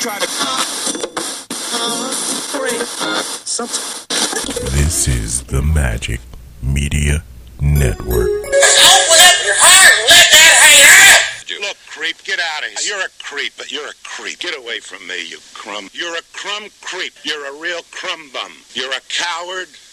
try to. This is the Magic Media Network. Open up your heart and let that hang out. Look, creep, get out of here. You're a creep, but you're a creep. Get away from me, you crumb. You're a crumb creep. You're a real crumb bum. You're a coward.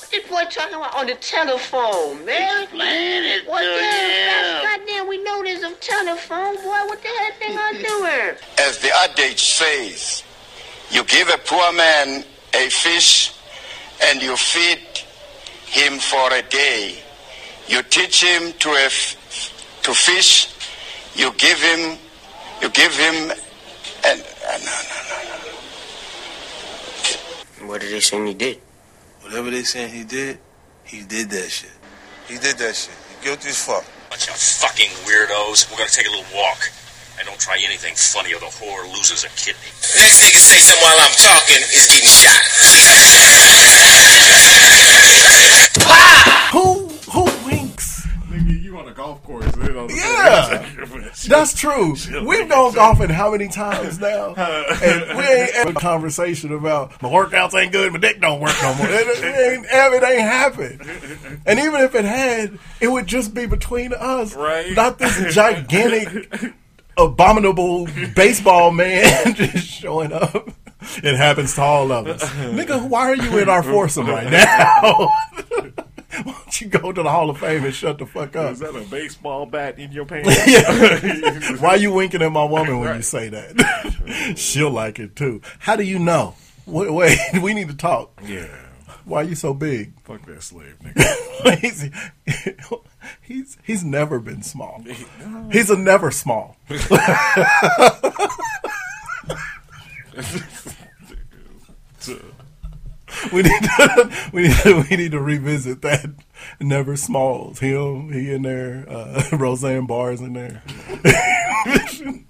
What this boy talking about on the telephone, man? Explain it What to the hell? him. Goddamn, we know there's a telephone, boy. What the hell thing I do here? As the adage says, you give a poor man a fish and you feed him for a day. You teach him to a f- to fish. You give him, you give him, and uh, no, no, no, no. What did they say he did? Whatever they saying he did, he did that shit. He did that shit. He guilty as fuck. Bunch of fucking weirdos. We're gonna take a little walk. I don't try anything funny or the whore loses a kidney. The next nigga say something while I'm talking is getting shot. Golf course. You know, Yeah. That's true. We've gone golfing how many times now? And we ain't had a conversation about my workouts ain't good, my dick don't work no more. It, ain't, it ain't happened. And even if it had, it would just be between us. Right. Not this gigantic, abominable baseball man just showing up. It happens to all of us. Nigga, why are you in our foursome right now? Why don't you go to the Hall of Fame and shut the fuck up? Is that a baseball bat in your pants? Yeah. Why you winking at my woman when you say that? She'll like it too. How do you know? Wait, wait we need to talk. Yeah. Why are you so big? Fuck that slave nigga. he's, he's he's never been small. He's a never small. we need to we need to, we need to revisit that. Never smalls. Him, he in there. Uh, Roseanne Barr's in there.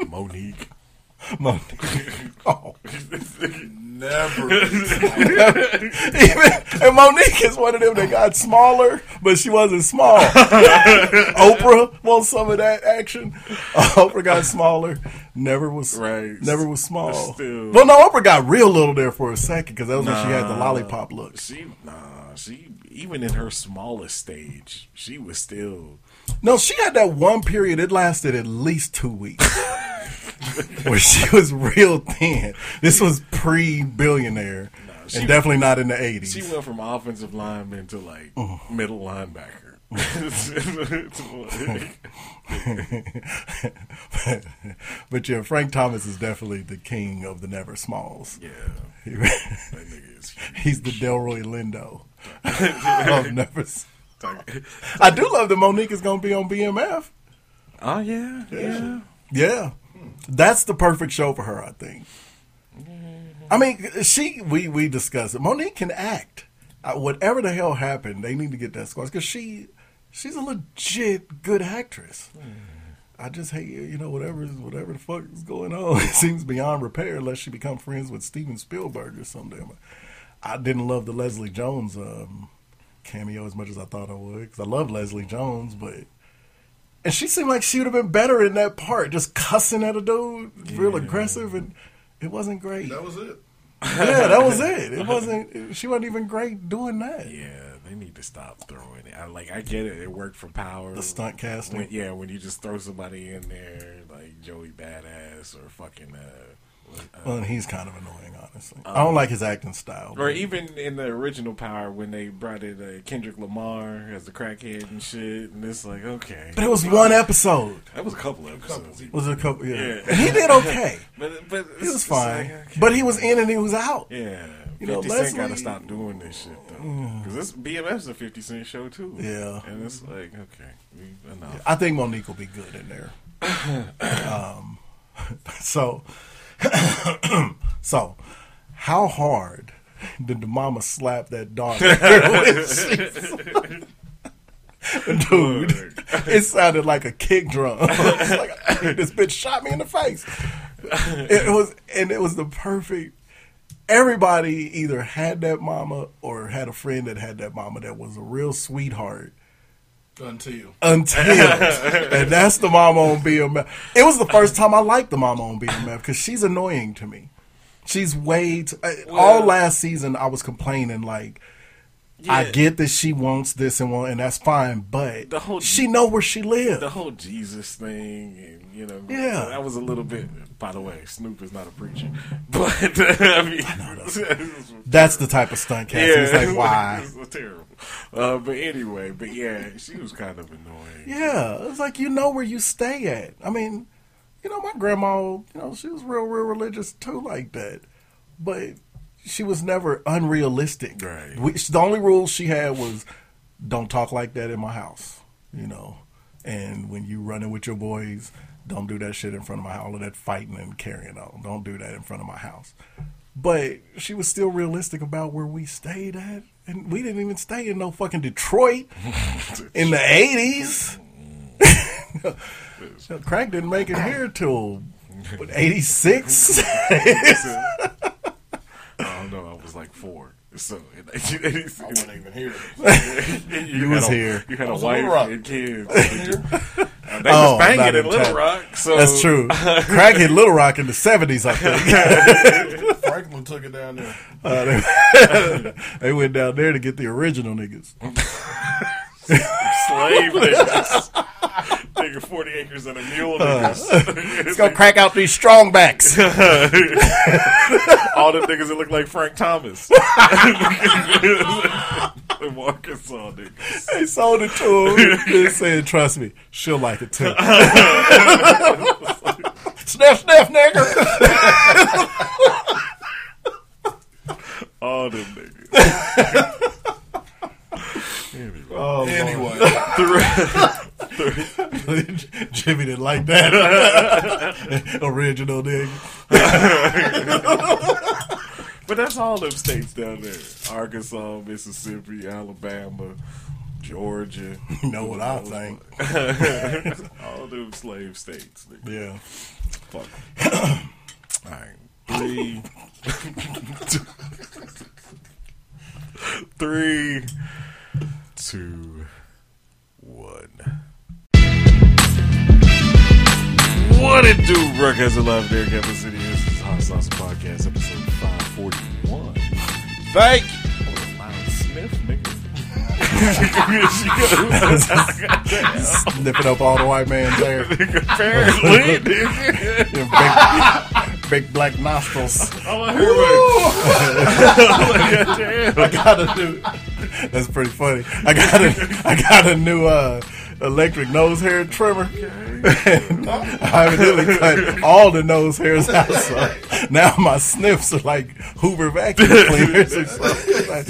Monique. Monique. Oh. Never. Even, and Monique is one of them that got smaller, but she wasn't small. Oprah wants some of that action. Uh, Oprah got smaller, never was Right. never was small. Still- Well, no, Oprah got real little there for a second because that was when she had the lollipop look. She nah, she even in her smallest stage, she was still No, she had that one period. It lasted at least two weeks. Where she was real thin. This was pre billionaire, and definitely not in the eighties. she went from offensive lineman to like mm. middle linebacker. but yeah, Frank Thomas is definitely the king of the never smalls. yeah, that nigga is he's the Delroy Lindo of never. I do love that Monique is going to be on BMF. Oh yeah, yeah. Yeah, that's the perfect show for her. I think. I mean, she we we discussed it. Monique can act. Uh, whatever the hell happened, they need to get that squad because she she's a legit good actress. I just hate you know whatever whatever the fuck is going on. It seems beyond repair unless she become friends with Steven Spielberg or something. I didn't love the Leslie Jones um, cameo as much as I thought I would because I love Leslie Jones, but and she seemed like she would have been better in that part, just cussing at a dude, real aggressive, and it wasn't great. That was it. yeah, that was it. It wasn't. She wasn't even great doing that. Yeah, they need to stop throwing it. I like. I get it. It worked for power. The stunt casting. When, yeah, when you just throw somebody in there like Joey Badass or fucking uh, Well, he's kind of annoying, honestly. I don't like his acting style. Or even in the original Power when they brought in uh, Kendrick Lamar as the crackhead and shit, and it's like okay. But it was one episode. That was a couple episodes. Was it a couple? Yeah. Yeah. He did okay. but but He was fine. like, okay. But he was in and he was out. Yeah. You know, 50 Cent got to stop doing this shit though, because this BMF is a Fifty Cent show too. Yeah. and it's like okay, enough. I think Monique will be good in there. um, so, so, how hard did the mama slap that daughter? Dude, it sounded like a kick drum. Like, this bitch shot me in the face. It was, and it was the perfect. Everybody either had that mama or had a friend that had that mama that was a real sweetheart Until. until and that's the mama on BMF. It was the first time I liked the mama on BMF because she's annoying to me. She's way too, uh, all last season. I was complaining like. I get that she wants this and want, and that's fine, but whole- she know where she lives. the whole Jesus thing, and you know, Yeah. that was a little bit. By the way, Snoop is not a preacher, but I mean, That's the type of stunt casting. It's like why? it's terrible. Uh, but anyway, but yeah, she was kind of annoying. Yeah, it's like you know where you stay at. I mean, you know, my grandma, you know, she was real, real religious too, like that. But she was never unrealistic. Right. We, the only rule she had was don't talk like that in my house, you know. And when you running with your boys, don't do that shit in front of my house. All of that fighting and carrying on. Don't do that in front of my house. But she was still realistic about where we stayed at. And we didn't even stay in no fucking Detroit in the 80s. Mm. Crack didn't make it here till what, 86. I don't know. I was like four. So in 1986, I wasn't even here. you, You was a, here. You had a was in Little wife and kids. Uh, they Oh, was banging in Little. Rock. So That's true. Crack hit Little Rock in the 70s, I think. Franklin took it down there. Uh, they, they went down there to get the original niggas. Slave niggas. Nigga, 40 acres and a mule niggas. Let's go crack out these strong backs. All the niggas that look like Frank Thomas. the Arkansas niggas. They sold it to him. They said, trust me, she'll like it too. sniff, sniff, nigga. All them niggas. Oh, anyway. Oh, Anyway, Jimmy didn't like that. Original nigga. But that's all them states down there: Arkansas, Mississippi, Alabama, Georgia. You know what I think. all them slave states. Nigga. Yeah. Fuck. all right, three, three, two, one. What it do, Broadcast Alive there, Capital City. This is Hot Sauce Podcast, episode 541. Thank you. Sniff, nigga. Sniffing up all the white man's hair. Apparently, nigga. Big, big black nostrils. All I heard was, I got a new. That's pretty funny. I got a, I got a new uh, electric nose hair trimmer. I evidently cut all the nose hairs out. So now my sniffs are like Hoover vacuum cleaners. or something. Like,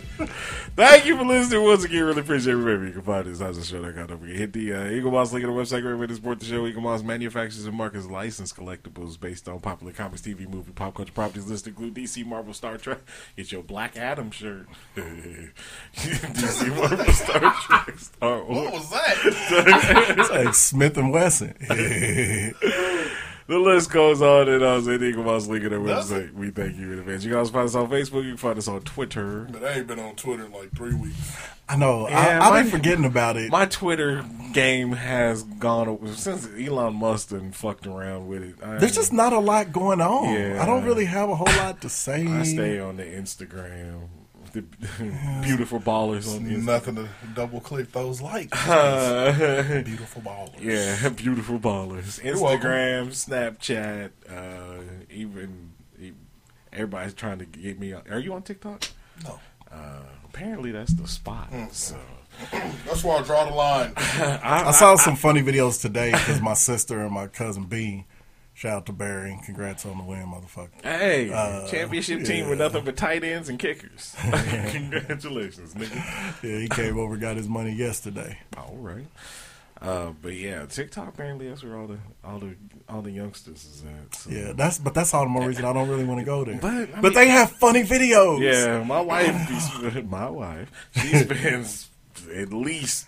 Thank you for listening once again. Really appreciate it. Remember, you can find this house show. I got don't forget hit the uh, Eaglemoss link on the website. Where to support the show. Eaglemoss manufactures and markets licensed collectibles based on popular comics, TV, movie, pop culture properties listed include DC, Marvel, Star Trek. Get your Black Adam shirt. DC, Marvel, Star Trek, Star Wars. what was that? it's like Smith and Wesson. The list goes on and on. So Eaglemoss link on our Does website. We thank you in advance. You guys find us on Facebook. You can find us on Twitter. But I ain't been on Twitter in like three weeks. I know. Yeah, I, I've been forgetting about it. My Twitter game has gone over since Elon Musk and fucked around with it. I, There's just not a lot going on. Yeah. I don't really have a whole lot to say. I stay on the Instagram. The beautiful ballers on Instagram. Nothing to double click those likes. Uh, Beautiful ballers. Yeah, beautiful ballers. Instagram, Snapchat, uh, even, even everybody's trying to get me. On. Are you on TikTok? No. Uh, apparently, that's the spot. Mm. So That's where I draw the line. I, I saw some funny videos today because my sister and my cousin B, shout out to Barry, congrats on the win, motherfucker. Hey, Uh, championship team yeah. with nothing but tight ends and kickers. Congratulations, nigga. Yeah, he came over, got his money yesterday. All right. Uh, but yeah, TikTok apparently that's where all the all the all the youngsters is at. So. Yeah, that's but that's all the more reason I don't really want to go there. But, I but they have funny videos. Yeah, my wife, my wife, she spends at least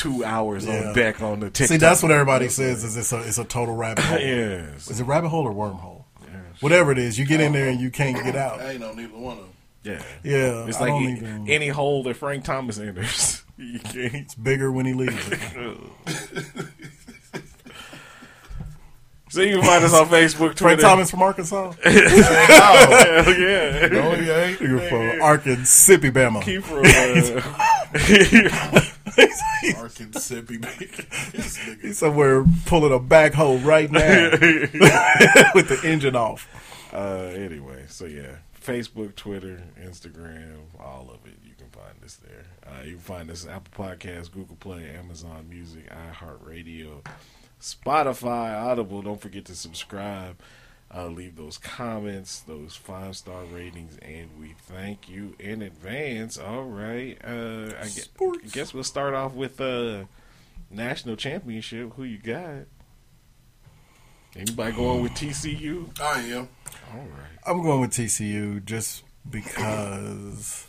two hours Yeah. on deck on the TikTok. See, that's what everybody says is it's a it's a total rabbit hole. Yes. Is it rabbit hole or wormhole? Whatever it is, you get in there and you can't get out. I ain't know neither one of them. Yeah, Yeah, It's I like don't any, even- any hole that Frank Thomas enters. you can't. It's bigger when he leaves. So you can find us on Facebook, Twitter. Frank Thomas from Arkansas. Hell yeah. No, he ain't. You're from Arkansas, Bama. Keep from. Uh, This nigga. He's somewhere pulling a backhoe right now with the engine off. Uh, anyway, so yeah, Facebook, Twitter, Instagram, all of it. You can find us there. Uh, you can find us Apple Podcasts, Google Play, Amazon Music, iHeartRadio, Spotify, Audible. Don't forget to subscribe. Uh, leave those comments, those five star ratings, and we thank you in advance. All right, uh, I guess, guess we'll start off with uh, national championship. Who you got? Anybody going with TCU? I am. All right. I'm going with TCU just because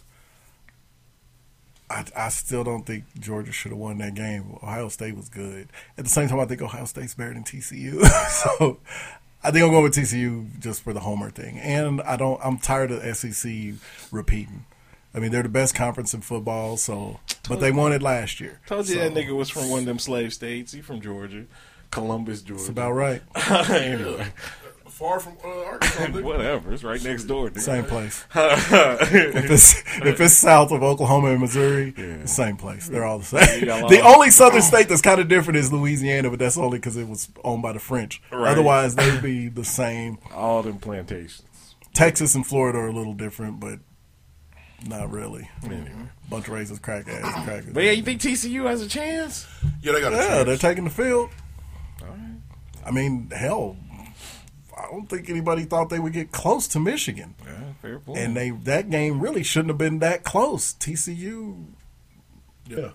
I, I still don't think Georgia should have won that game. Ohio State was good. At the same time, I think Ohio State's better than TCU. so I think I'm going with TCU just for the homer thing. And I don't. I'm tired of SEC repeating. I mean, they're the best conference in football. So, but they won it last year. Told you So, that nigga was from one of them slave states. He from Georgia, Columbus, Georgia. It's about right. anyway, Far from uh, Arkansas. nigga. whatever. It's right next door. Nigga. Same place. if it's if it's south of Oklahoma and Missouri, Yeah. same place. They're all the same. You got a lot The only southern state that's kind of different is Louisiana, but that's only because it was owned by the French. Right. Otherwise, they'd be the same. All them plantations. Texas and Florida are a little different, but not really. Anyway. Bunch of racist crack ass crackers. But yeah, you think TCU has a chance? Yeah, they got a Yeah, chance. they're taking the field. All right. I mean, hell, I don't think anybody thought they would get close to Michigan. Yeah, fair point. And they that game really shouldn't have been that close. TCU, yeah.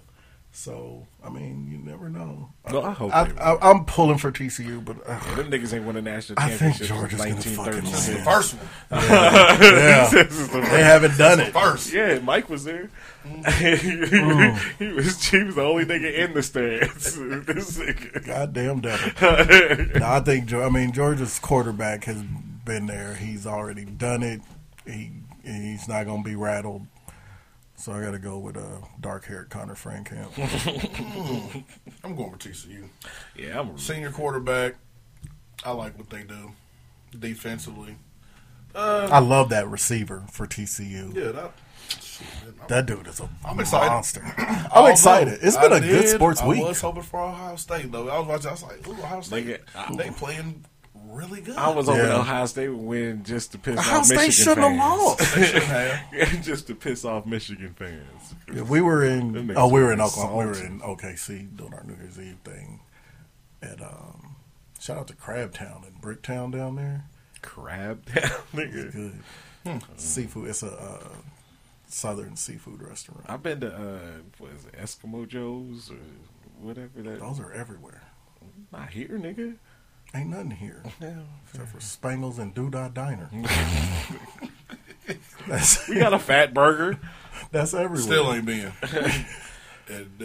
So I mean, you never know. Well, I hope I, they I, I'm pulling for TCU, but uh, Yeah, them niggas ain't won a national championship. I think championship Georgia's gonna since fucking This is the 1936. first one. yeah, This is the they haven't done it. First. Yeah, Mike was there. Mm. he was he was the only nigga in the stands. this nigga. Goddamn devil. no, I think Geor- I mean Georgia's quarterback has been there. He's already done it. He he's not going to be rattled. So I got to go with uh, a dark haired Connor Frankamp. I'm going with TCU. Yeah, I'm a Senior quarterback. I like what they do defensively. Uh, I love that receiver for TCU. Yeah, that. shit, I'm- That dude is a I'm excited. monster. I'm Although excited. It's been I a good sports week. I was hoping for Ohio State though. I was watching. I was like, "Ooh, Ohio State! Nigga, I- they playing really good." I was hoping Yeah. Ohio State would win just to piss Ohio off State Michigan shouldn't have fans. lost. They should have. just to piss off Michigan fans. Yeah, we were in. Oh, we were were in Oklahoma. We were in OKC doing our New Year's Eve thing. At um, shout out to Crabtown and Bricktown down there. Crab down, It's nigga. good. Seafood. It's a uh, southern seafood restaurant. I've been to uh, what is it, Eskimo Joe's or whatever that. Those are everywhere. Not here, nigga. Ain't nothing here Yeah, except for Spangles and Doodah Diner. that's we got a fat burger. that's everywhere. Still ain't been.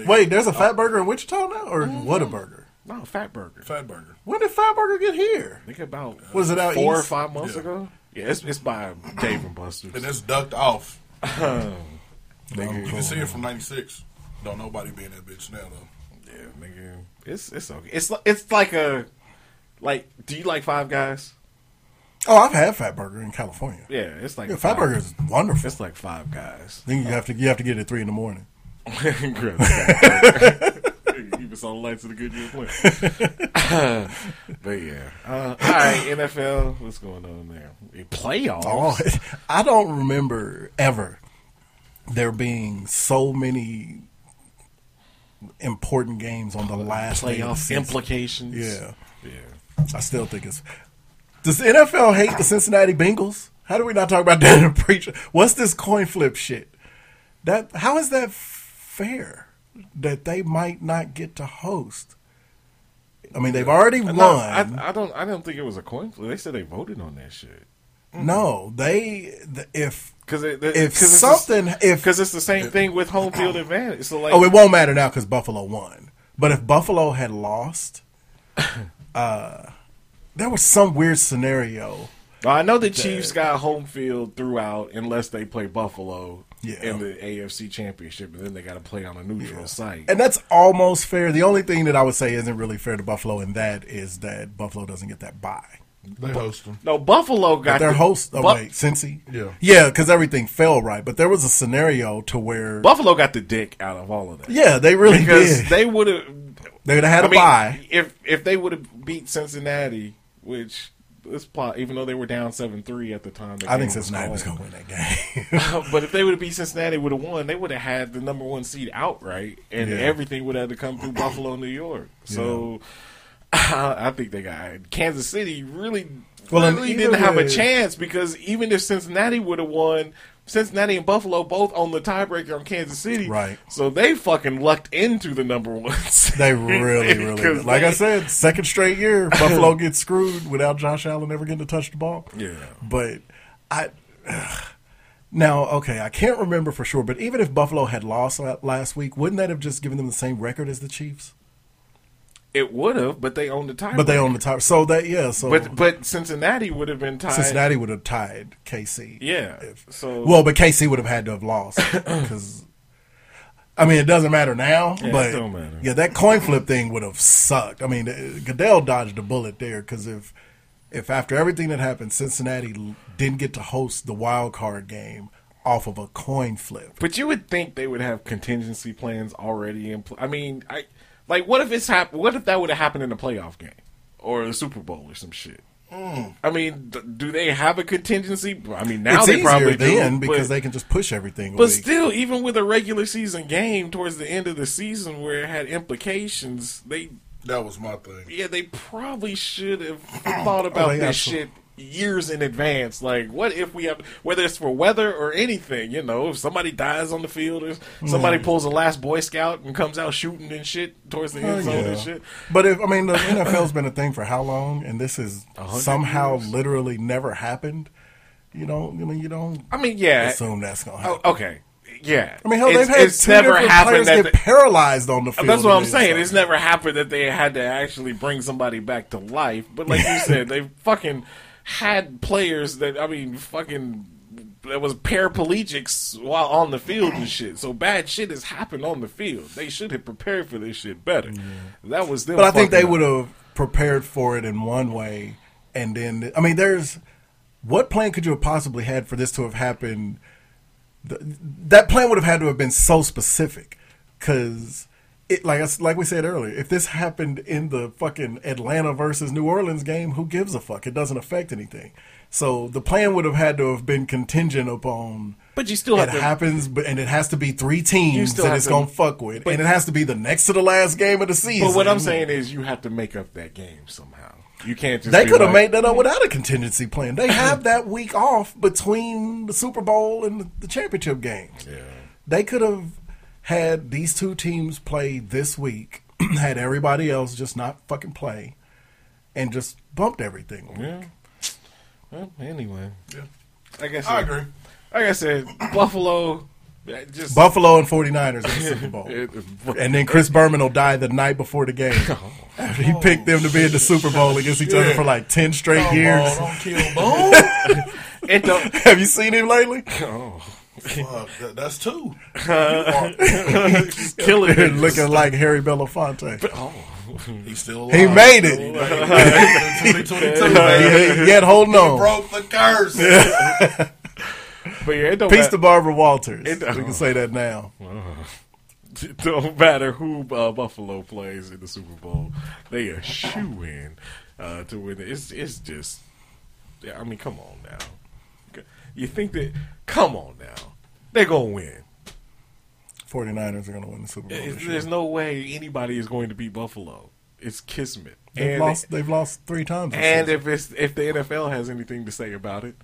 Wait, there's a Fat uh, Burger in Wichita now, or mm-hmm. what a burger? No, fat burger. Fat burger. When did Fat Burger get here? Think about Was it out four or five months Yeah. ago? Yeah, it's, it's by Dave and Buster's. And it's ducked off. Nigga, You can see it from '96. Don't nobody be in that bitch now though. Yeah, nigga. It's it's okay. It's it's like a like. Do you like Five Guys? Oh, I've had Fat Burger in California. Yeah, it's like Yeah, Fat Burger is wonderful. It's like Five Guys. Then you have to you have to get it at three in the morning. Grab the Fat Burger. Keep us on the lights of the good play. but yeah, uh, all right. NFL, what's going on there? Playoffs. Oh, I don't remember ever there being so many important games on the last day of the playoff implications. Yeah. I still think it's. Does the NFL hate the Cincinnati Bengals? How do we not talk about that in preacher? What's this coin flip shit? That how is that fair? That they might not get to host. I mean, they've already won. No, I, I don't. I don't think it was a coin flip. They said they voted on that shit. Mm-hmm. No, they if because if it's something the, if because it's the same thing with home field advantage. So like, oh, it won't matter now because Buffalo won. But if Buffalo had lost, uh, there was some weird scenario. I know the Chiefs got home field throughout unless they play Buffalo Yeah. in the AFC Championship, and then they got to play on a neutral site. And that's almost fair. The only thing that I would say isn't really fair to Buffalo in that is that Buffalo doesn't get that bye. They host them. No, Buffalo But got their the- host. Oh Bu- wait, Cincy. Yeah. yeah, because everything fell right. But there was a scenario to where Buffalo got the dick out of all of that. Yeah, they really because did. they would have. They would have had I a mean, bye. if if they would have beat Cincinnati, which this plot, even though they were down seven three at the time, the I think Cincinnati was called. going to win that game. but if they would have beat Cincinnati, would have won. They would have had the number one seed outright, and Yeah. everything would have to come through Buffalo, New York. So I think they got Kansas City really, Well, really didn't have a chance because even if Cincinnati would have won. Cincinnati and Buffalo both on the tiebreaker on Kansas City, Right. So they fucking lucked into the number one. seed. They really, really, did. like they- I said, second straight year, Buffalo gets screwed without Josh Allen ever getting to touch the ball. Yeah. but I ugh. now okay, I can't remember for sure, but even if Buffalo had lost last week, wouldn't that have just given them the same record as the Chiefs? It would have, but they own the tiebreaker. But they own the top, so that yeah, so But but Cincinnati would have been tied. Cincinnati would have tied KC. Yeah. so Well, but KC would have had to have lost because. I mean, it doesn't matter now, Yeah, it but don't matter. yeah, that coin flip thing would have sucked. I mean, uh, Goodell dodged a bullet there because if if after everything that happened, Cincinnati didn't get to host the wild card game off of a coin flip, But you would think they would have contingency plans already in. Pl- I mean, I like what if it's hap- What if that would have happened in a playoff game or the Super Bowl or some shit? Hmm. I mean, d- do they have a contingency? I mean, now it's they probably then do, because but, they can just push everything. But away. still, even with a regular season game towards the end of the season where it had implications, they That was my thing. yeah they probably should have thought oh, about they this shit years in advance. Like, what if we have whether it's for weather or anything? You know, if somebody dies on the field or somebody Mhm. pulls a last Boy Scout and comes out shooting and shit towards the Oh, end zone yeah. and shit. But if I mean the NFL's been a thing for how long, and this is somehow years? literally never happened. You don't. I mean, you don't. I mean, yeah. Assume that's gonna happen. Oh, okay. Yeah. I mean, hell, It's- they've had it's two never happened players that get paralyzed on the field. That's what I'm saying. It's never happened that they had to actually bring somebody back to life. But like you said, they fucking had players that I mean, fucking that was paraplegics while on the field and shit. So bad shit has happened on the field. They should have prepared for this shit better. That was them. But I think they would have prepared for it in one way, and then I mean, there's what plan could you have possibly had for this to have happened? Th- that plan would have had to have been so specific, because it like like we said earlier, if this happened in the fucking Atlanta versus New Orleans game, who gives a fuck? It doesn't affect anything. So the plan would have had to have been contingent upon. But you still it have to- happens, but and it has to be three teams that it's to- gonna fuck with, but- and it has to be the next to the last game of the season. But what I'm saying is, you have to make up that game somehow. You can't just. They could have like- made that up without a contingency plan. They have that week off between the Super Bowl and the, the championship games. Yeah. They could have had these two teams play this week, had everybody else just not fucking play, and just bumped everything. Yeah. Well, anyway. Yeah. Like I said, I agree. Like I said, Buffalo. Just Buffalo and 49ers in the Super Bowl. It- and then Chris Berman will die the night before the game. Oh. After he picked them to be in the Super Bowl against each other for like 10 straight Come years. on, don't kill Boone. It don't. Have you seen him lately? Oh. Fuck, that, that's two. Killing it. Looking like Harry Belafonte. Oh, He's still alive. He made it. He made it. 2022, man. He- Yet holding He on. broke the curse. But yeah, it don't Peace matter. to Barbara Walters. It we don't- can say that now. It don't matter who uh, Buffalo plays in the Super Bowl; they are shoe in uh, to win. it. It's it's just, yeah, I mean, come on now. You think that? Come on now, they're gonna win. 49ers are going to win the Super Bowl. It's- this year. there's no way anybody is going to beat Buffalo. It's kismet. They've And- lost. They've lost three times. And season. if it's if the NFL has anything to say about it,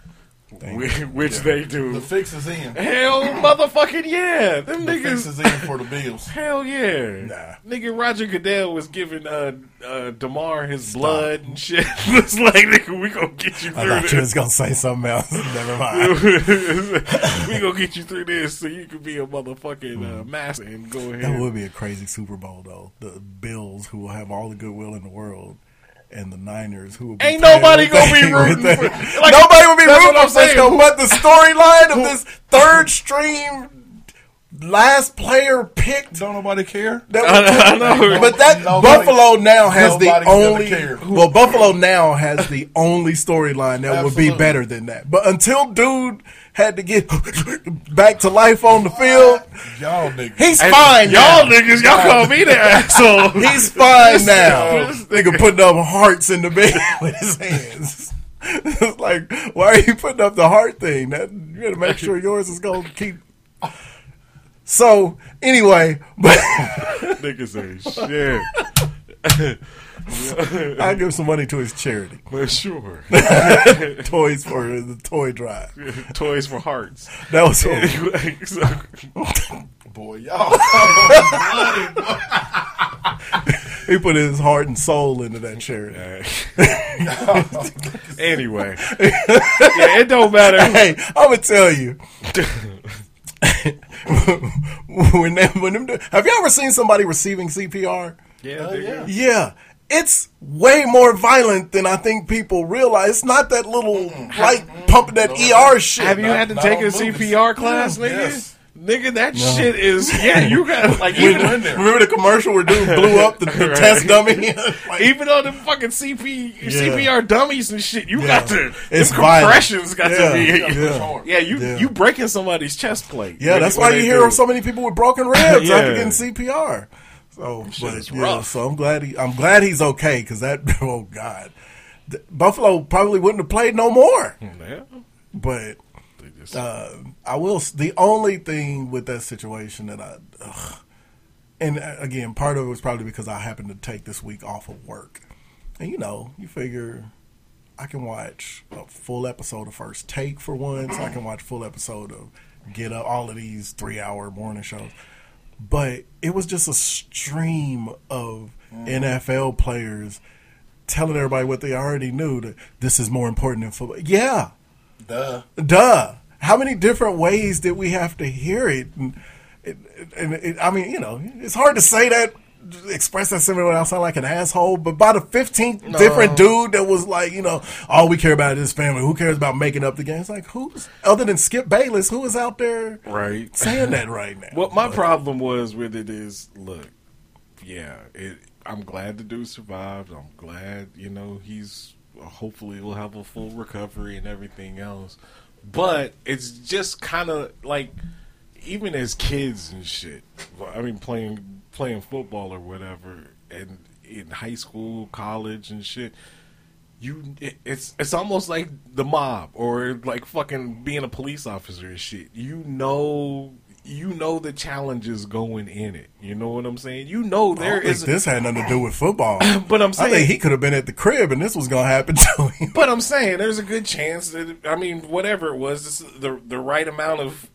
which, which Yeah. they do, The fix is in. hell, motherfucking yeah, them The fix is in for the Bills. Hell yeah, Nah. nigga. Roger Goodell was giving uh, uh, Damar his blood and shit. it's like nigga, we gonna get you through. I through thought you was going to say something else. Never mind. we gonna get you through this so you can be a motherfucking uh, master and go ahead. That would be a crazy Super Bowl, though. The Bills, who will have all the goodwill in the world, and the Niners, who will be Ain't nobody gonna be rooting for- like, nobody will be that's rooting what for I'm saying. Frisco. But the storyline of this third stream last player picked. Don't nobody care. That I- I know. But that Nobody- Buffalo now has the only. care. Well, Buffalo now has the only storyline that would be better than that. But until dude had to get back to life on the field, Y'all niggas. he's Hey, fine. y'all now. niggas, y'all call me the asshole. He's fine now. Nigga putting up hearts in the bed with his hands. It's like, why are you putting up the heart thing? That you got to make sure yours is going to keep. So anyway, but Niggas ain't shit. I give some money to his charity. But sure. Toys for the toy drive. Toys for hearts. That was so- Anyway, so- Boy, y'all. He put his heart and soul into that charity. anyway, yeah, it don't matter. Hey, I'm gonna tell you. when they, when them, have you ever seen somebody receiving CPR? Yeah, Uh, nigga. Yeah. It's way more violent than I think people realize. It's not that little light pumping that ER shit. Have you had to take a. CPR class, nigga? Yes. Nigga, that shit is yeah. You got like even remember the commercial where dude blew up the, the Right. test dummy? Like, even on the fucking CP CPR dummies and shit, you Yeah. got to It's them violent. compressions got Yeah. to be Yeah. yeah. you Yeah. you breaking somebody's chest plate. yeah, that's why you hear of so many people with broken ribs Yeah. after getting CPR. So, Shit but yeah, rough. so I'm glad he, I'm glad he's okay because that oh god, The- Buffalo probably wouldn't have played no more. Yeah. But uh, I will. The only thing with that situation that I, ugh, and uh, again, part of it was probably because I happened to take this week off of work, and you know, you figure I can watch a full episode of First Take for once. I can watch full episode of Get Up, all of these three hour morning shows. But it was just a stream of mm-hmm. NFL players telling everybody what they already knew that this is more important than football. Yeah, Duh. duh. How many different ways did we have to hear it? And, it, and it, I mean, you know, it's hard to say that, express that similar without sound like an asshole. But by the fifteenth different dude that was like, you know, all we care about is family. Who cares about making up the game? It's like who's other than Skip Bayless? Who is out there right saying that right now? What my But- problem was with it is, look, yeah, it, I'm glad the dude survived. I'm glad, you know, he's hopefully will have a full recovery and everything else. But it's just kind of like, even as kids and shit. I mean, playing playing football or whatever, and in high school, college, and shit. You, it's it's almost like the mob or like fucking being a police officer and shit. You know, you know the challenges going in it. You know what I'm saying? You know I don't think this had nothing to do with football. But I'm I saying- think he could have been at the crib and this was going to happen to him. But I'm saying there's a good chance that I mean whatever it was, this, the the right amount of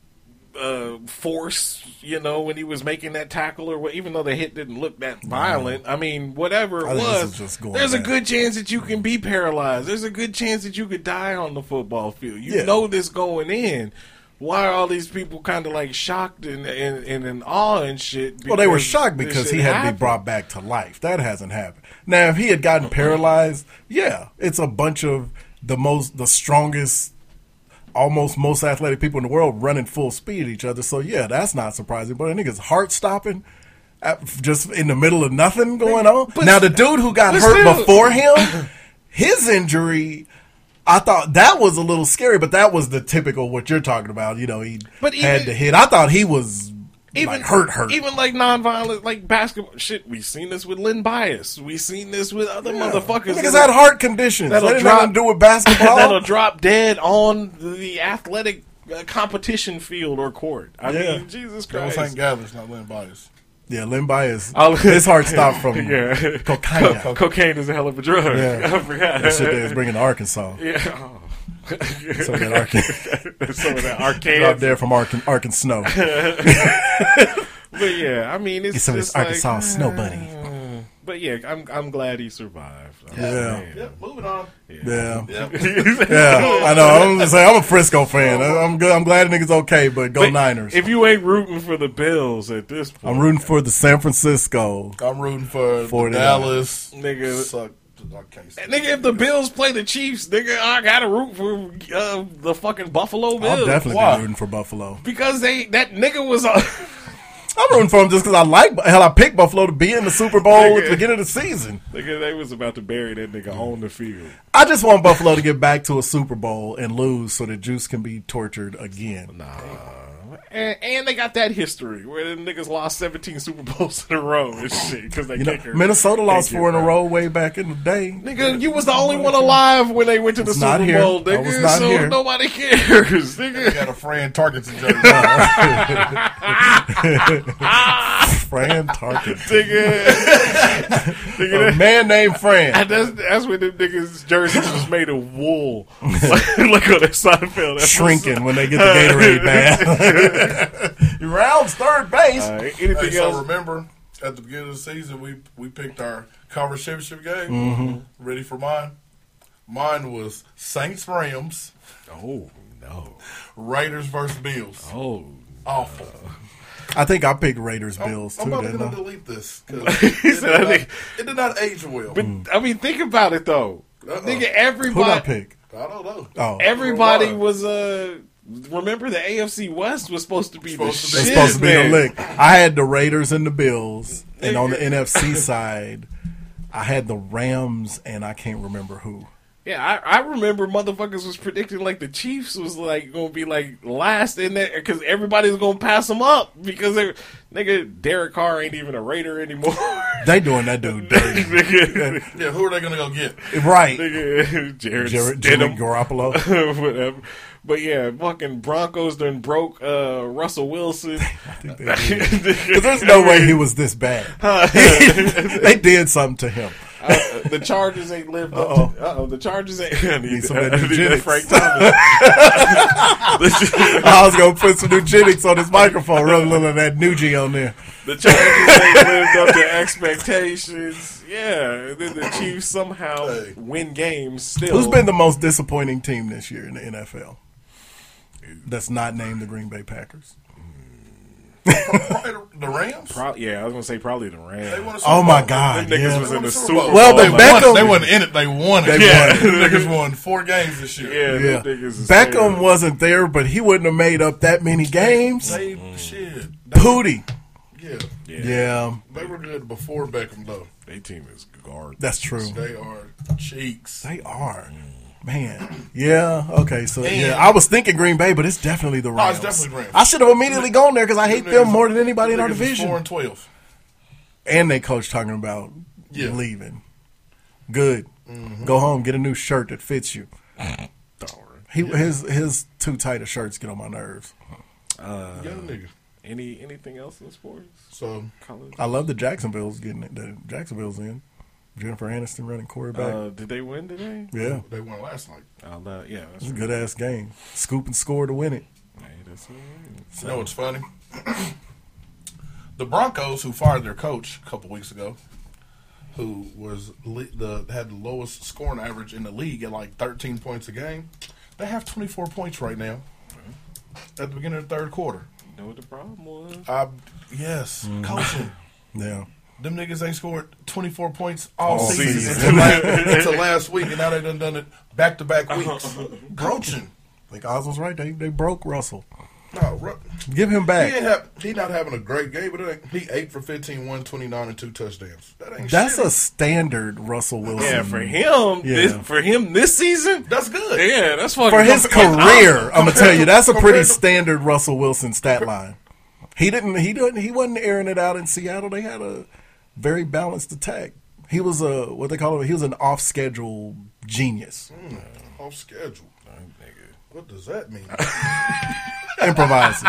uh, force, you know, when he was making that tackle or what, even though the hit didn't look that violent. I mean, whatever it was, is just going there's a good chance that you can be paralyzed. There's a good chance that you could die on the football field. You Yeah. know this going in. Why are all these people kind of like shocked and, and, and in awe and shit? Well, they were shocked because he had to be brought back to life. That hasn't happened. Now, if he had gotten paralyzed, yeah, it's a bunch of the most, the strongest, almost most athletic people in the world running full speed at each other. So yeah, that's not surprising. But a nigga's heart stopping. Just in the middle of nothing going on. now the dude who got hurt before him, his injury, I thought that was a little scary, but that was the typical what you're talking about. You know, he But had to hit. I thought he was even like hurt, hurt. Even like non-violent, like basketball shit. We seen this with Len Bias. We seen this with other motherfuckers. Niggas had heart conditions. That'll That drop- nothing to do with basketball. that'll drop dead on the athletic uh, competition field or court. I Yeah. mean, Jesus That was Christ. St. Gathers, not Len Bias. Yeah, Len Bias. His heart stopped from yeah. cocaine. Co- cocaine is a hell of a drug. Yeah. I forgot. That shit they was bringing to Arkansas. Yeah. Oh. Some of that Arkansas. Some of that Arkansas. Dropped there from Arkan- Arkansas. But yeah, I mean, it's Get some of this just like, Arkansas ah. snow bunny. But yeah, I'm I'm glad he survived. Oh, Yeah. man. Yep, moving on. Yeah. Yep. yeah, I know. I'm just saying, I'm a Frisco fan. I'm good. I'm glad the niggas okay, but go But Niners. If you ain't rooting for the Bills at this point, I'm rooting for the San Francisco. I'm rooting for, For the the- Dallas. Nigga. Suck. Nigga, if the Bills play the Chiefs, nigga, I gotta root for uh, the fucking Buffalo Bills. I'll definitely Why? be rooting for Buffalo. because they that nigga was uh, I'm rooting for them just because I like. Hell, I picked Buffalo to be in the Super Bowl at the beginning of the season. nigga they was about to bury that nigga on the field. I just want Buffalo to get back to a Super Bowl and lose so that Juice can be tortured again. Nah. And, and they got that history where the niggas lost 17 Super Bowls in a row and shit because they You know, Minnesota lost four in a row way back in the day. Nigga, you was the only one alive when they went to the not Super here. Bowl, I nigga. was not so here. nobody cares, They nigga. got a Fran Tarkenton jersey. Fran Tarkin. nigga. nigga A man named Fran. That's that's when them niggas jerseys was made of wool, like, like on that Seinfeld. episode. Shrinking when they get the Gatorade bath. He rounds third base. Uh, anything Hey, so else? remember at the beginning of the season we we picked our conference championship game. Mm-hmm. Ready for mine? Mine was Saints Rams, Oh no! Raiders versus Bills. Oh, Awful. I think I picked Raiders Bills too. I'm too. about to Didn't I? delete this. 'cause It did, not, think- it did not age well. but I mean, think about it though, Uh-oh. nigga. Who did I Everybody, pick? I don't know. Oh, everybody Why? was uh. Remember the AFC West was supposed to be Supposed the to They're be- shit, supposed to be man. the lick. I had the Raiders and the Bills, and on the NFC side, I had the Rams, and I can't remember who. Yeah, I, I remember motherfuckers was predicting like the Chiefs was like gonna be like last in there because everybody's gonna pass them up because they're nigga Derek Carr ain't even a Raider anymore. They doing that dude dirty. Yeah, who are they going to go get? right? nigga, Jared, Jared, Jimmy Stidham, Garoppolo. whatever. But yeah, fucking Broncos done broke uh, Russell Wilson. Because there's no way he was this bad. they did something to him. Uh, the Chargers ain't lived up. To, uh-oh, the Chargers ain't. I need, Need some of I need that. Frank Thomas. I was gonna put some eugenics on his microphone, run a little of that Nugie on there. The Chargers ain't lived up to expectations. Yeah, and then the Chiefs somehow win games still. Who's been the most disappointing team this year in the NFL? That's not named the Green Bay Packers. The- the Rams? Pro- yeah, I was gonna say probably the They Rams. won a oh Super Oh my Bowl. God! Them niggas yeah. was They in won the a Super Bowl. Bowl. Well, they the won. Beckham- They wasn't in it. They won it. They yeah. won it. the niggas won four games this year. Yeah, Yeah, them niggas is Beckham terrible. wasn't there, but he wouldn't have made up that many games. They shit. They, Pooty, yeah, yeah, they were good before Beckham though. They team is garbage. that's true. They are cheeks. They are. Mm. Man, yeah, okay, so And- yeah, I was thinking Green Bay, but it's definitely the Oh, Rams. it's definitely Rams. I should have immediately gone there because I hate them more than anybody in our division. Four and twelve. And they coach talking about Yeah. Mm-hmm. leaving. Good. Go home, get a new shirt that fits you. He his his too tight of shirts get on my nerves. Uh, Young nigga. any anything else in sports? So College? I love the Jacksonville's getting it. The Jacksonville's in. Jennifer Aniston running quarterback. Uh, did they win today? yeah, they won last night. Uh, yeah, that's it's a good ass game. Scoop and score to win it. Hey, that's all right. You know what's funny? the Broncos, who fired their coach a couple weeks ago, who was le- the had the lowest scoring average in the league at like 13 points a game, they have 24 points right now at the beginning of the third quarter. You know what the problem was? Uh, yes, coaching. Yeah. Them niggas ain't scored 24 points all, All season, season. Until, last, until last week, and now they done done it back to back weeks. Coaching. I think Oz was right. They they broke Russell. No, Ru- Give him he back. ain't have, he not having a great game, but he eight for 15, 129, and two touchdowns. That ain't That's shit. a standard Russell Wilson. Yeah, for him, Yeah. this, for him this season, That's good. yeah, that's fucking for his career, I'm gonna tell you that's a pretty to- standard Russell Wilson stat line. He didn't. He didn't. He wasn't airing it out in Seattle. They had a very balanced attack. He was a what they call him. He was an off schedule genius, Mm, off schedule. What does that mean? improvising,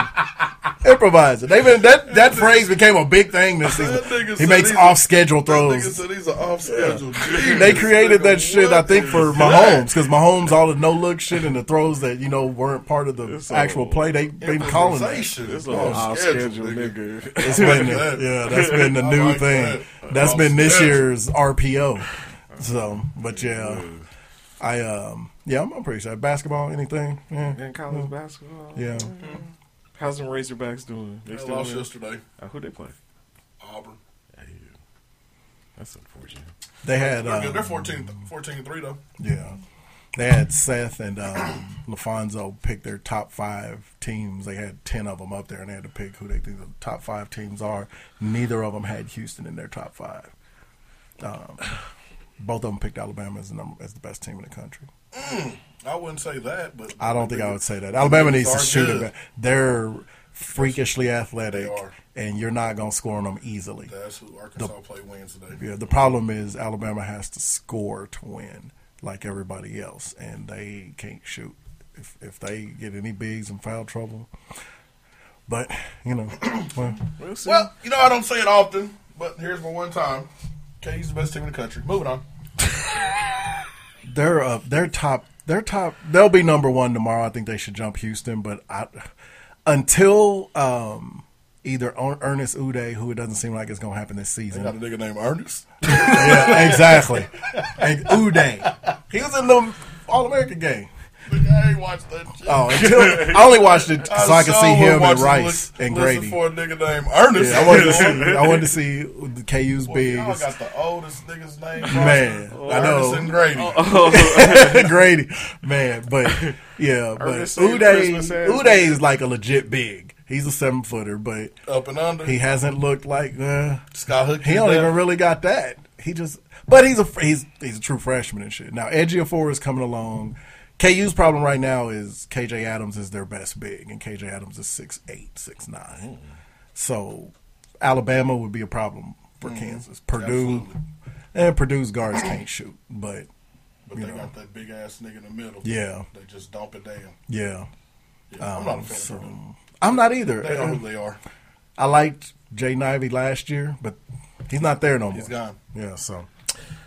improvising. They've been that that phrase became a big thing this season. He makes off schedule That nigga throws. said he's an off schedule. They created that shit, I think, for Mahomes because Mahomes all the no look shit and the throws that you know weren't part of the It's actual play. They've been calling that. Improvisation. This Off schedule, schedule nigga. It's been that. yeah, that's been the new like thing. that. That's Off been this schedule. year's RPO. So, but yeah, I um yeah, I'm, I'm pretty sure basketball. Anything? Yeah, In college basketball, yeah. How's the Razorbacks doing? They still lost in? yesterday. Uh, who they play? Auburn. That's unfortunate. They had They're, good. They're um, 14, 14 and 3, though. yeah, they had Seth and um, LaPhonso pick their top five teams. They had ten of them up there, and they had to pick who they think the top five teams are. Neither of them had Houston in their top five. Um, both of them picked Alabama as the number as the best team in the country. Mm, I wouldn't say that, but I don't think I would say that. Alabama needs to shoot good. it. They're freakishly athletic, They and you're not going to score on them easily. That's who Arkansas play wins today. Yeah, the problem is Alabama has to score to win, like everybody else, and they can't shoot. If if they get any bigs and foul trouble, but you know, well, We'll see. Well, you know, I don't say it often, but here's my one time. KU's the best team in the country. Moving on. they're uh, they're top. They're top. They'll be number one tomorrow. I think they should jump Houston, but I, until um, either Er- Ernest Udeh, who it doesn't seem like it's going to happen this They season. got a nigga named Ernest. yeah, exactly. And Uday, he was in the All American game. I ain't watched that shit. Oh, until I only watched it so I, could see him and Rice li- and listen Gradey. for a nigga named Ernest. Yeah, I wanted to see. I wanted to see the KU's Boy, big Y'all got the oldest niggas name. man. I know Ernest and Gradey. Gradey, man. But yeah, but Ernest said Udeh, Udeh is like a legit big. He's a seven footer, but Up and under. he hasn't looked like. Uh, Sky Hook. he don't even really got that. He just, but he's a he's he's a true freshman and shit. Now Ejiofor is coming along. KU's problem right now is KJ Adams is their best big, and KJ Adams is six eight, six nine. So Alabama would be a problem for Kansas. Purdue Absolutely. and Purdue's guards can't shoot, but But they know. got that big ass nigga in the middle. Yeah. They just dump it down. yeah, Yeah, I'm not a Um, fan so- of Purdue. I'm not either. They know who they are. I liked Jaden Ivey last year, but he's not there no more. He's gone. Yeah, so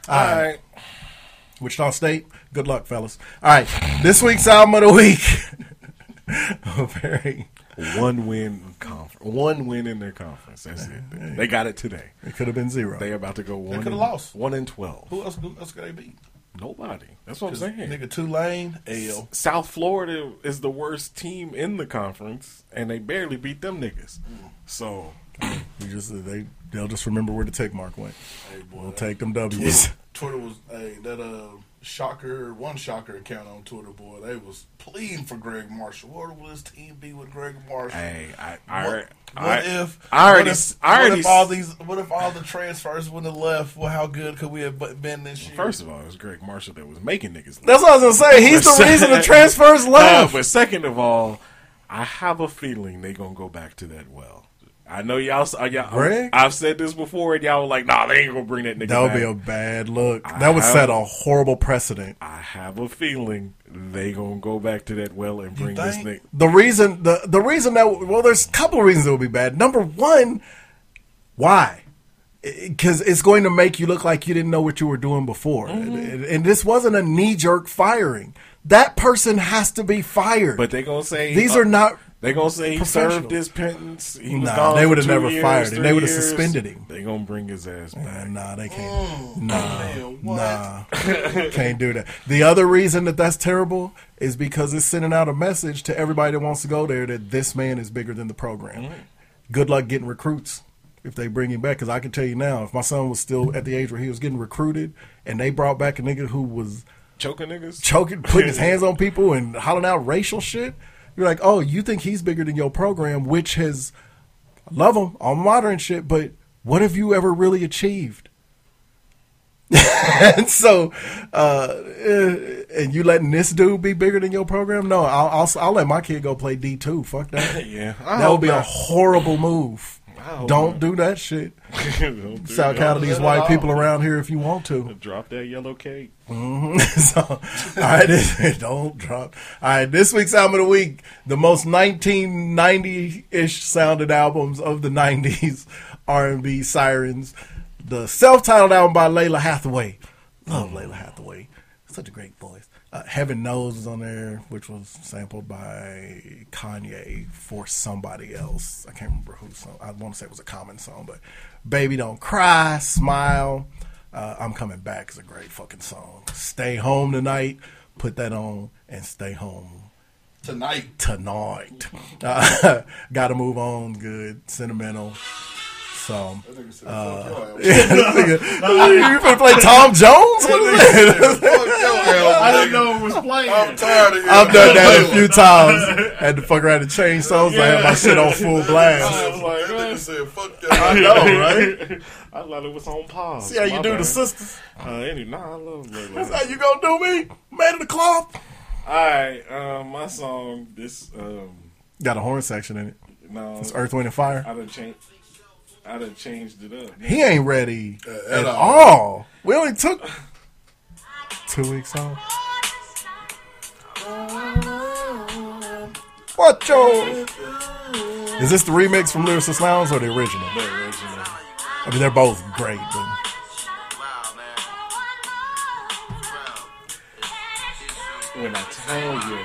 All right. Wichita State. Good luck, fellas. All right, this week's album of the week. Very. One win conference. One win in their conference. That's it. They got it today. It could have been zero. They about to go one. They coulda lost. One and twelve. Who else, who else could they beat? Nobody. That's what I'm saying. Nigga Tulane, L. South Florida is the worst team in the conference, and they barely beat them niggas. So We just they they'll just remember where the tick mark went. Hey, boy, We'll that- take them W's. Twitter was hey that uh shocker one shocker account on Twitter boy they was pleading for Gregg Marshall. What will this team be with Gregg Marshall? Hey, I- I what, already- what I- if I already what if, I already what if all these what if all the transfers wouldn't have left? Well, how good could we have been this year? first of all, it was Gregg Marshall that was making niggas. That's what I was gonna say. He's the reason the transfers left. but second of all, I have a feeling they gonna go back to that well. I know y'all. uh, y'all Gregg? I've said this before, and y'all were like, "Nah, they ain't gonna bring that nigga." That would back. be a bad look. I That would have- set a horrible precedent. I have a feeling they gonna go back to that well and bring this nigga. The reason the the reason that well, there's a couple of reasons it would be bad. Number one, why? Because it's going to make you look like you didn't know what you were doing before, Mm-hmm. and, and this wasn't a knee jerk firing. That person has to be fired. But they gonna say these uh, are not. They gonna say he served his penance. He was Nah, gone they would've never years, fired him. They would've suspended him. They gonna bring his ass back. Man, nah, they Mm. can't. Nah, man, what? nah, can't do that. The other reason that that's terrible is because it's sending out a message to everybody that wants to go there that this man is bigger than the program. Mm-hmm. Good luck getting recruits if they bring him back. Because I can tell you now, if my son was still at the age where he was getting recruited, and they brought back a nigga who was Choking niggas. choking, putting his hands on people, and hollering out racial shit. You're like, oh, you think he's bigger than your program, which has love him on modern shit, but what have you ever really achieved? and so, uh, eh, and you letting this dude be bigger than your program? No, I'll I'll, I'll let my kid go play D two. Fuck that. Yeah. I that would be a horrible move. Hope Don't do that shit. Do Shout out to these white people around here if you want to. Drop that yellow cake. hmm so, all right, this- don't drop. All right, this week's album of the week, the most 1990-ish sounded albums of the 90s R&B sirens. The self-titled album by Lalah Hathaway. Love Lalah Hathaway. Such a great voice. Uh, Heaven Knows is on there, which was sampled by Kanye for somebody else. I can't remember who song. I want to say it was a common song, but Baby Don't Cry, Smile. Uh, I'm Coming Back is a great fucking song. Stay Home Tonight. Put that on and stay home Tonight. tonight. Uh, Gotta move on. Good. Sentimental. So, uh, yeah, you finna play Tom Jones? What is that? I didn't know it was playing. I'm tired of you. I've done that a few times. Had to fuck around and change songs. I had my shit on full I blast. was like, That nigga said, fuck that. I know, right? I thought it was on pause. See how you do bad. the sisters? Uh, any, nah, I love Lalah. That's how you gonna do me? Man of the cloth. All right, um, my song. This um, Got a horn section in it. no, It's Earth, Wind, and Fire. I done changed. I done changed it up. He ain't ready Uh, at at all. all. We only took two weeks off. What yo? Is this the remix from Lyricist Lounge or the original? The original. I mean, they're both great. But When I tell you,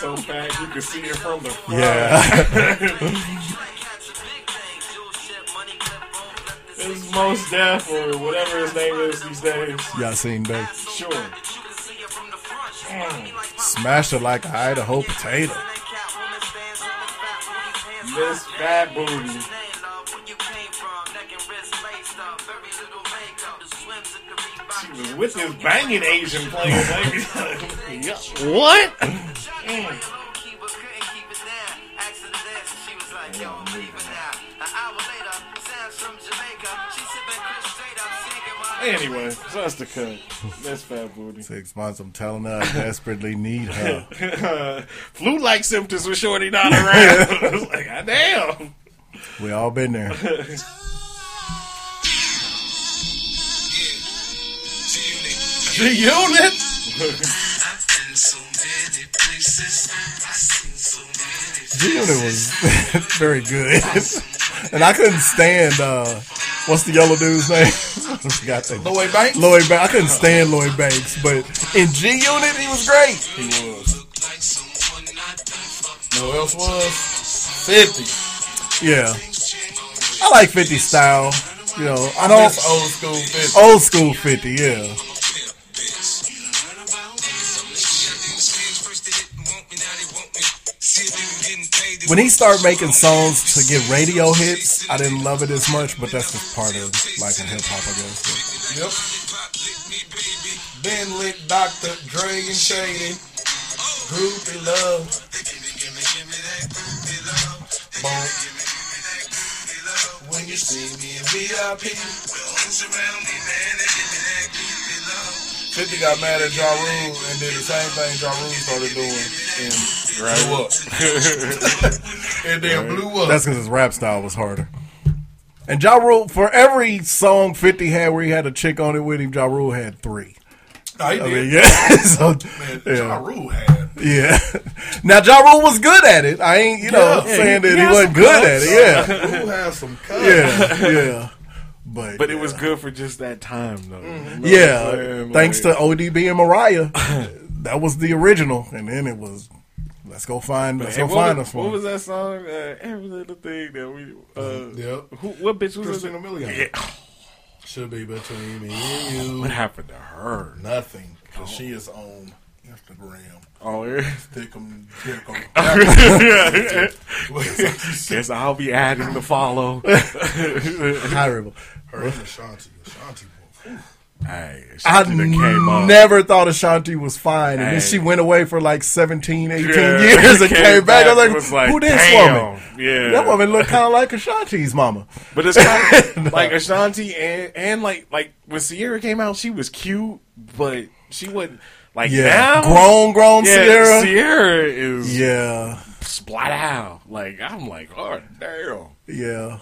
so fat you can see it from the front. yeah, It's Mos Def or whatever his name is these days. Yasin Bey Sure. Mm. smashed it like an Idaho potato. Miss Fat Booty. She was with this banging Asian player, baby. what? Mm. Anyway, so that's the cut. That's Fat Booty. Six months. I'm telling her I desperately need her. Flu-like symptoms with Shorty not around. I was like, God damn. We all been there. G Unit. G Unit was very good, and I couldn't stand. uh What's the yellow dude's name? I forgot that. Lloyd Banks? Lloyd Banks. I couldn't stand Lloyd Banks, but in G Unit he was great. He was. No else was. 50. Yeah, I like Fifty style. You know, I don't old school 50. old school Fifty. Yeah, when he started making songs to get radio hits, I didn't love it as much, but that's just part of like liking hip hop, I guess. Yep. Ben Lick, Dr. Dre, and Shady. Groupie love. Boom. When you see me in VIP. 50 got mad at Ja Rule and did the same thing Ja Rule started doing and blew up. and then blew up. That's because his rap style was harder. And Ja Rule, for every song 50 had where he had a chick on it with him, Ja Rule had three. No, he I did. mean, yeah. so, Man, yeah. Ja Rule had. Yeah. Now, Ja Rule was good at it. I ain't, you know, Yeah. saying he that he had wasn't good cuts. at it. Yeah. Ja Rule had some cuts. Yeah. Yeah. But, But it was good for just that time, though. You know what yeah. Thanks to ODB and Mariah. that was the original. And then it was, let's go find, let's Hey, go find was, us What was that song? Uh, every little thing that we. Uh, Yep. who, what bitch was Christina it? Milian. Yeah. Should be between me and you. What happened to her? Nothing. Because she is on Instagram. Oh, yeah. Stick 'em, stick 'em. Guess I'll be adding the follow. Horrible. Her and Ashanti. Ashanti. boy. Hey, I Ashanti done up. never thought Ashanti was fine, and then she went away for like 17, 18 Yeah, years and came came back. I was like, was like, "Who this damn, woman? yeah. that woman looked kind of like Ashanti's mama." But it's kind of like Ashanti and and like like when Ciara came out, she was cute, but she wasn't like Yeah, now grown, grown yeah, Ciara. Ciara is Yeah, splat out. Like I'm like, oh damn. yeah.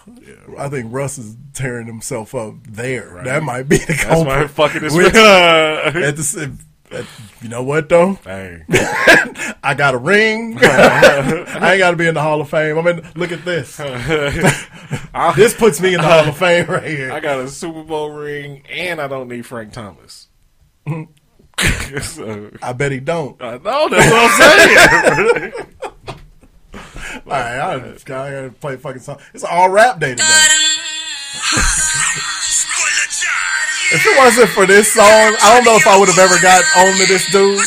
I think Russ is tearing himself up there. Right. That might be the That's culprit. why fucking We- at the, at- you know what though? Hey. I got a ring. I ain't got to be in the Hall of Fame. I mean, look at this. this puts me in the Hall of Fame right here. I got a Super Bowl ring, and I don't need Frank Thomas. so, I bet he don't. I know that's what I'm saying. Right, I, I gotta play fucking song. It's all rap day today. if it wasn't for this song, I don't know if I would have ever got on to this dude.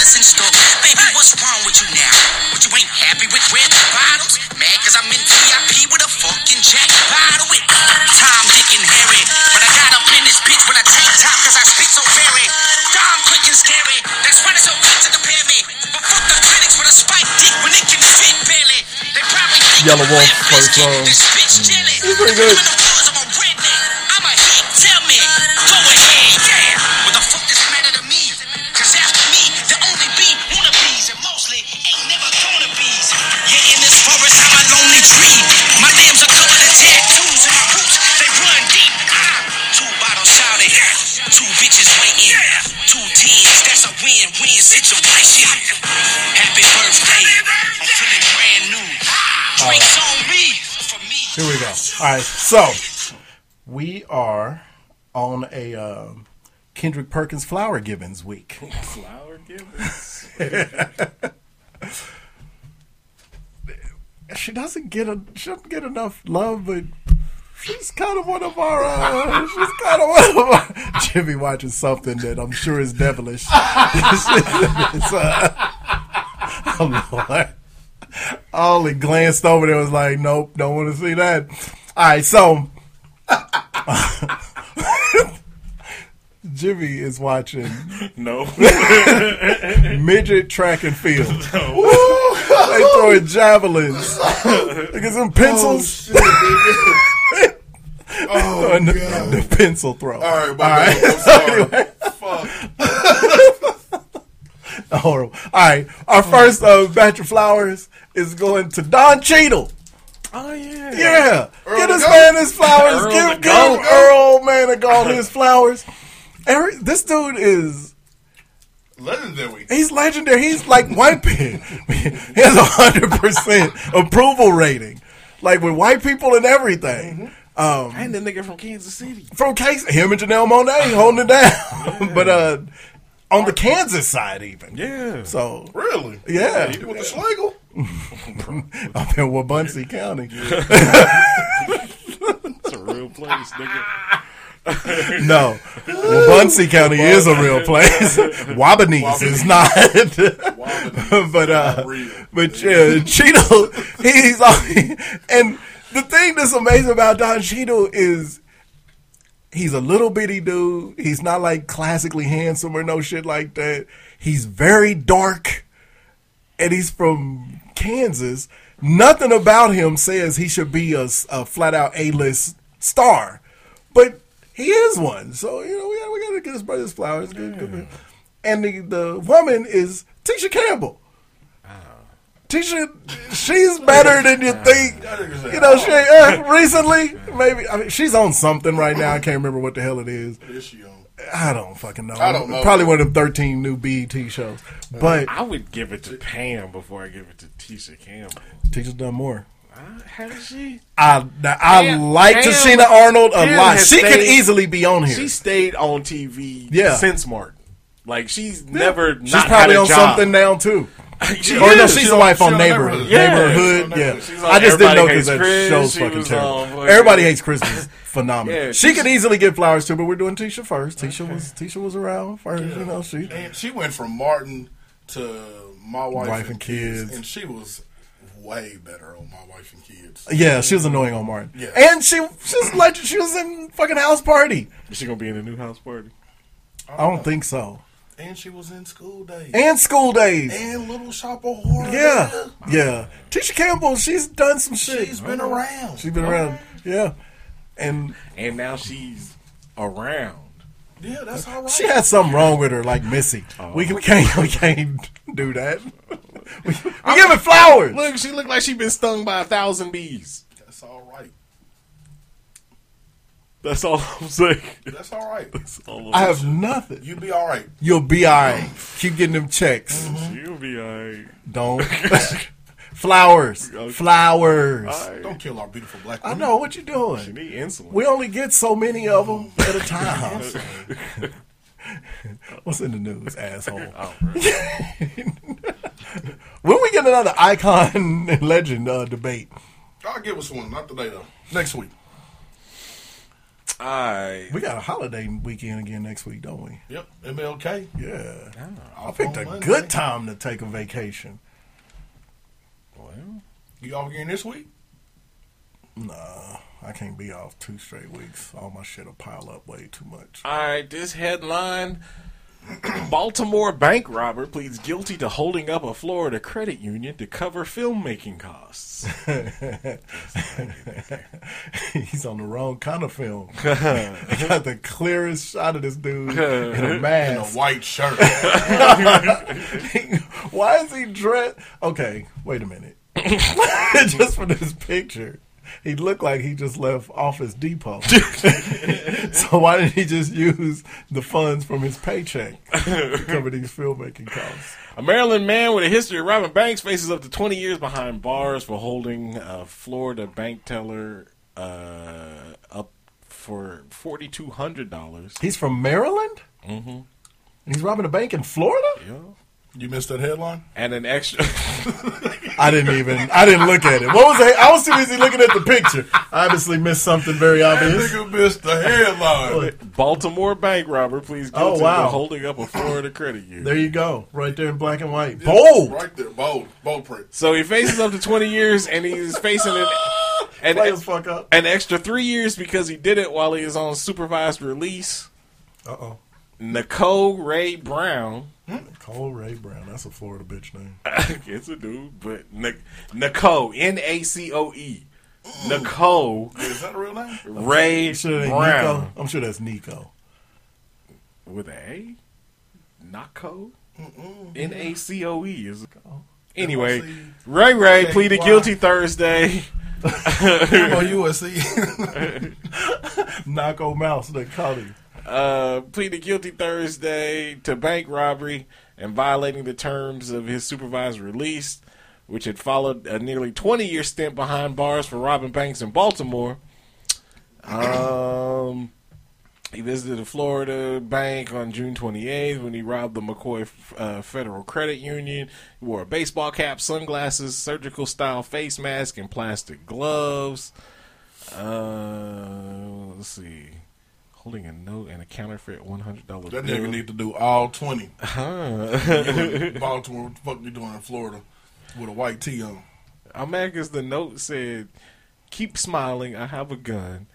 Baby, what's wrong with you now? What you ain't happy with red bottoms? Mad cause I'm in VIP with a fucking jack bottle with Tom, Dick, and Harry. But I got up in this bitch with a tank top cause I spit so very dumb, quick, and scary. That's why so to compare me. But fuck the critics with a spike dick when they can spit barely. They probably Yellow Wolf. This bitch jelly. It's pretty good. Right, so we are on a um, Kendrick Perkins Flower Givens week. Flower Gibbons. she doesn't get a she doesn't get enough love, but she's kind of one of our uh, she's kind of one of our Jimmy watching something that I'm sure is devilish. uh, oh Lord. I only glanced over there and was like, nope, don't want to see that. All right, so Jimmy is watching No. midget track and field. they throwing javelins. Look at some pencils. Oh, Throwing the, God. the pencil throw. All right, my bad. I'm sorry. Fuck. Horrible. All right, our first uh, batch of flowers is going to Don Cheadle. Yeah. Yeah, Earl get the this Goat. man his flowers. Earl give the give Goat. Earl man a goat his flowers. Every, this dude is Legendary. He's legendary. He's like white people. he has a hundred percent approval rating, like with white people and everything. Um, And the nigga from Kansas City. from case him and Janelle Monáe holding it down, but uh, on the Kansas side even. Yeah. So Really? Yeah. He with the Schlegel? up in Wabaunsee County. It's a real place, nigga. no, Wabaunsee County is a real place. Wabanese is not. but uh, but uh, Cheeto, he's on, and the thing that's amazing about Don Cheeto is he's a little bitty dude. He's not like classically handsome or no shit like that. He's very dark, and he's from Kansas. Nothing about him says he should be a, a flat out A list star, but he is one. So you know we got we got to get his brother's flowers. Good, good, good. And the the woman is Tisha Campbell. Tisha, she's better than you think. You know, she uh, recently maybe. I mean, she's on something right now. I can't remember what the hell it is. What is she on? I don't fucking know. I don't know. Probably one of them thirteen new BET shows. But I would give it to Pam before I give it to Tisha Campbell. Tisha's done more. Uh, has she? I now, I Pam- like Pam- Tichina Arnold a Pam lot. has She could stayed- easily be on here. She stayed on TV Yeah. since Martin. Like she's never She's not probably had a on job. something now too. She- or no, she's the wife on Neighborhood. Yeah. Neighborhood, yeah. She's on I just didn't know because that Chris. show's She fucking terrible. Everybody hates Christmas. phenomenal. Yeah, she could easily get flowers too, but we're doing Tisha first. Tisha was Tisha was around first. You know, she And she went from Martin to my wife, Wife and, and kids, Kids. and she was way better on my wife and kids. yeah, she was annoying on Martin. Yeah. and she she was like she was in fucking House Party. Is she gonna be in the new house party? I don't think so. And she was in school days. And School Days. And Little Shop of Horrors. Yeah, yeah. Tisha Campbell, she's done some shit. She's been uh-huh. around. She's been around. Yeah, and And now she's around. Yeah, that's all right. She had something wrong with her, like Missy. Oh. We, we can't we can't do that. We, we give it flowers. Look, she looked like she'd been stung by a thousand bees. That's all right. That's all I'm saying. That's all right. That's all I'm I have saying. nothing. You'll be all right. You'll be alright. Keep getting them checks. You'll be alright. Don't flowers. Flowers. Alright. Don't kill our beautiful black I know what you're She doing. need insulin. We only get so many of them at a time. What's in the news, asshole? Oh, when we get another icon and legend uh, debate? I'll give us one. Not today, though. Next week. Alright. We got a holiday weekend again next week, don't we? Yep. MLK. Yeah. Oh. I Off picked a Monday. good time to take a vacation. Well, You off again this week? Nah, I can't be off two straight weeks. All my shit'll pile up way too much. Alright, this headline Baltimore bank robber pleads guilty to holding up a Florida credit union to cover filmmaking costs. He's on the wrong kind of film. Got the clearest shot of this dude in a In a mask. white shirt. Why is he dressed? Okay, wait a minute. just for this picture, he looked like he just left Office Depot. so why didn't he just use the funds from his paycheck to cover these filmmaking costs? A Maryland man with a history of robbing banks faces up to 20 years behind bars for holding a Florida bank teller uh, up for $4,200. He's from Maryland. Mm-hmm. He's robbing a bank in Florida. Yeah. You missed that headline? And an extra. I didn't even. I didn't look at it. What was that? I was too busy looking at the picture. I obviously missed something very That obvious. nigga missed the headline. Baltimore bank robber pleads Oh, guilty wow. holding up a Florida credit union. There you go, right there in black and white. Bold. Right there. Bold. Bold print. So he faces up to 20 years, and he's facing an, an, Players fuck up. an extra three years because he did it while he was on supervised release. Uh oh. Nicole Ray Brown. Cole Ray Brown. That's a Florida bitch name. it's a dude, but Nic- Nicole, N A C O E. Nicole Is that a real name? Ray I'm sure, Brown. Nico. I'm sure that's Nico. With a A? Naco? N A C O E is. It? Oh. Anyway, Ray Ray Okay, pleaded why? guilty Thursday. On USC. Naco Mouse. They call him. Uh, pleaded guilty Thursday to bank robbery and violating the terms of his supervised release, which had followed a nearly 20 year stint behind bars for robbing banks in Baltimore. Um, he visited a Florida bank on June 28th when he robbed the McCoy uh, Federal Credit Union. He wore a baseball cap, sunglasses, surgical style face mask, and plastic gloves. Uh, let's see. Holding a note and a counterfeit one hundred dollar that nigga need to do all 20. Huh. Baltimore, what the fuck you doing in Florida with a white tee on? I'm mad because the note said, "Keep smiling. I have a gun.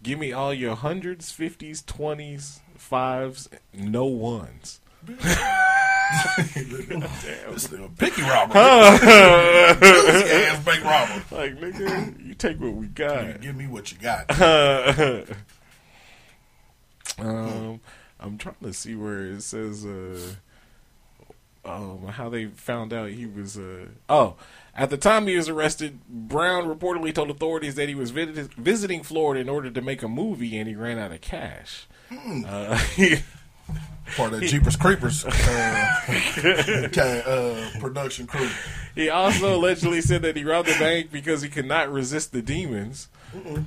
Give me all your hundreds, fifties, twenties, fives, no ones." This nigga picky robber. Ass bank robber. like nigga, you take what we got. You Give me what you got. um, I'm trying to see where it says uh, um, how they found out he was. Uh, oh, at the time he was arrested, Brown reportedly told authorities that he was visit- visiting Florida in order to make a movie, and he ran out of cash. Uh, Part of that Jeepers Creepers uh, kind of, uh, production crew. He also allegedly said that he robbed the bank because he could not resist the demons,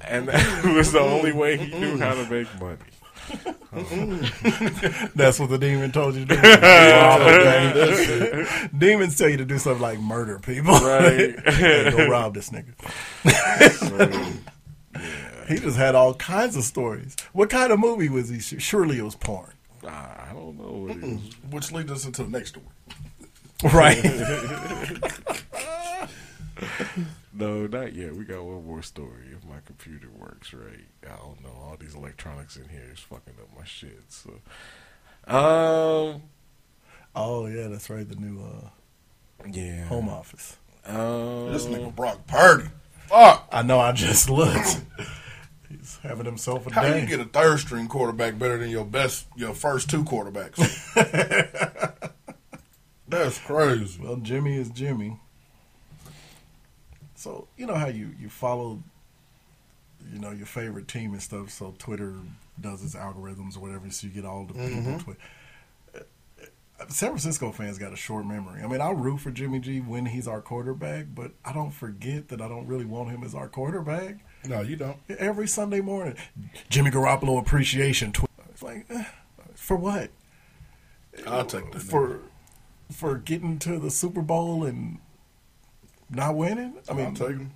and that was the only way he knew how to make money. That's what the demon told you to do. Rob a bank. That's it. Demons tell you to do something like murder people. Right. hey, go rob this nigga. He just had all kinds of stories. What kind of movie was he? Surely it was porn. Ah, I don't know what it is. Which leads us into the next story. Right. No, not yet. We got one more story. If my computer works right, I don't know. All these electronics in here is fucking up my shit. So, um, oh yeah, that's right. The new uh, yeah home office. Um, This nigga Brock Purdy. Fuck. I know. I just looked. He's having himself a day. How day. you get a third string quarterback better than your best, your first two quarterbacks? That's crazy. Well, Jimmy is Jimmy. So you know how you you follow, you know your favorite team and stuff. So Twitter does its algorithms or whatever, so you get all the people. Mhm. Twi- Uh, San Francisco fans got a short memory. I mean, I root for Jimmy G when he's our quarterback, but I don't forget that I don't really want him as our quarterback. No, you don't. Every Sunday morning, Jimmy Garoppolo appreciation. Twi- it's like, eh, for what? I'll take that. for for getting to the Super Bowl and not winning. I mean, I'll take him.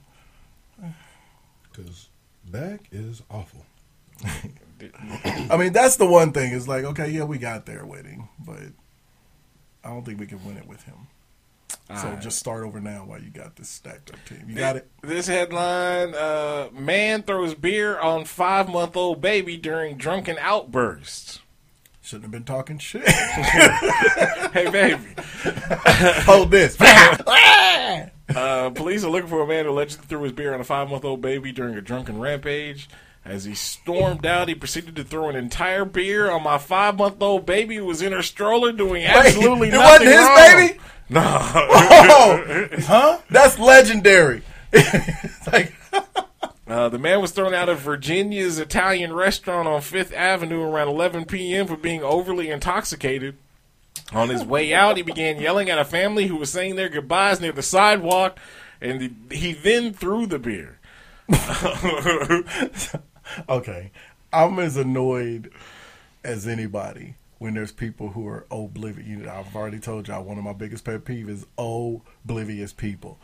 Because Dak is awful. I mean, that's the one thing. Is like, okay, yeah, we got there winning, but I don't think we can win it with him. So Alright. just start over now while you got this stacked up team. You got it. This headline: uh, Man throws beer on five-month-old baby during drunken outburst. Shouldn't have been talking shit. hey, baby. Hold this. uh, police are looking for a man who allegedly threw his beer on a five-month-old baby during a drunken rampage. As he stormed out, he proceeded to throw an entire beer on my five-month-old baby who was in her stroller doing absolutely it nothing It wasn't his wrong. baby? No. Oh, huh? That's legendary. Uh, the man was thrown out of Virginia's Italian restaurant on Fifth Avenue around 11 p.m. for being overly intoxicated. On his way out, he began yelling at a family who was saying their goodbyes near the sidewalk, and he, he then threw the beer. okay, I'm as annoyed as anybody when there's people who are oblivious. You know, I've already told y'all one of my biggest pet peeves is oblivious people.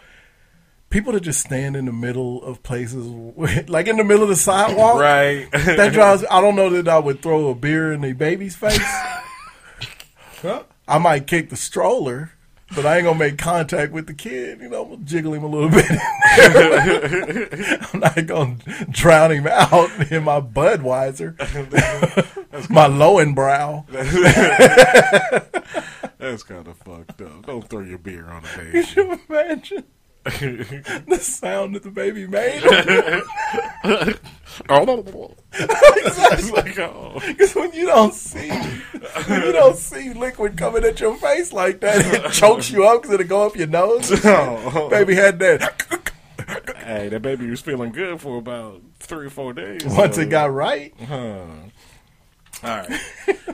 People that just stand in the middle of places, like in the middle of the sidewalk. Right. that drives. I don't know that I would throw a beer in a baby's face. I might kick the stroller, but I ain't gonna make contact with the kid. You know, I'm gonna jiggle him a little bit. I'm not gonna drown him out in my Budweiser, my Löwenbräu. That's kind of fucked up. Don't throw your beer on a Could baby. you imagine the sound that the baby made? Like, uh, oh. Because when you don't see, when you don't see liquid coming at your face like that, it chokes you up because it'll go up your nose. Oh. Baby had that. Hey, that baby was feeling good for about three or four days. Once so- it got right. Huh. All right.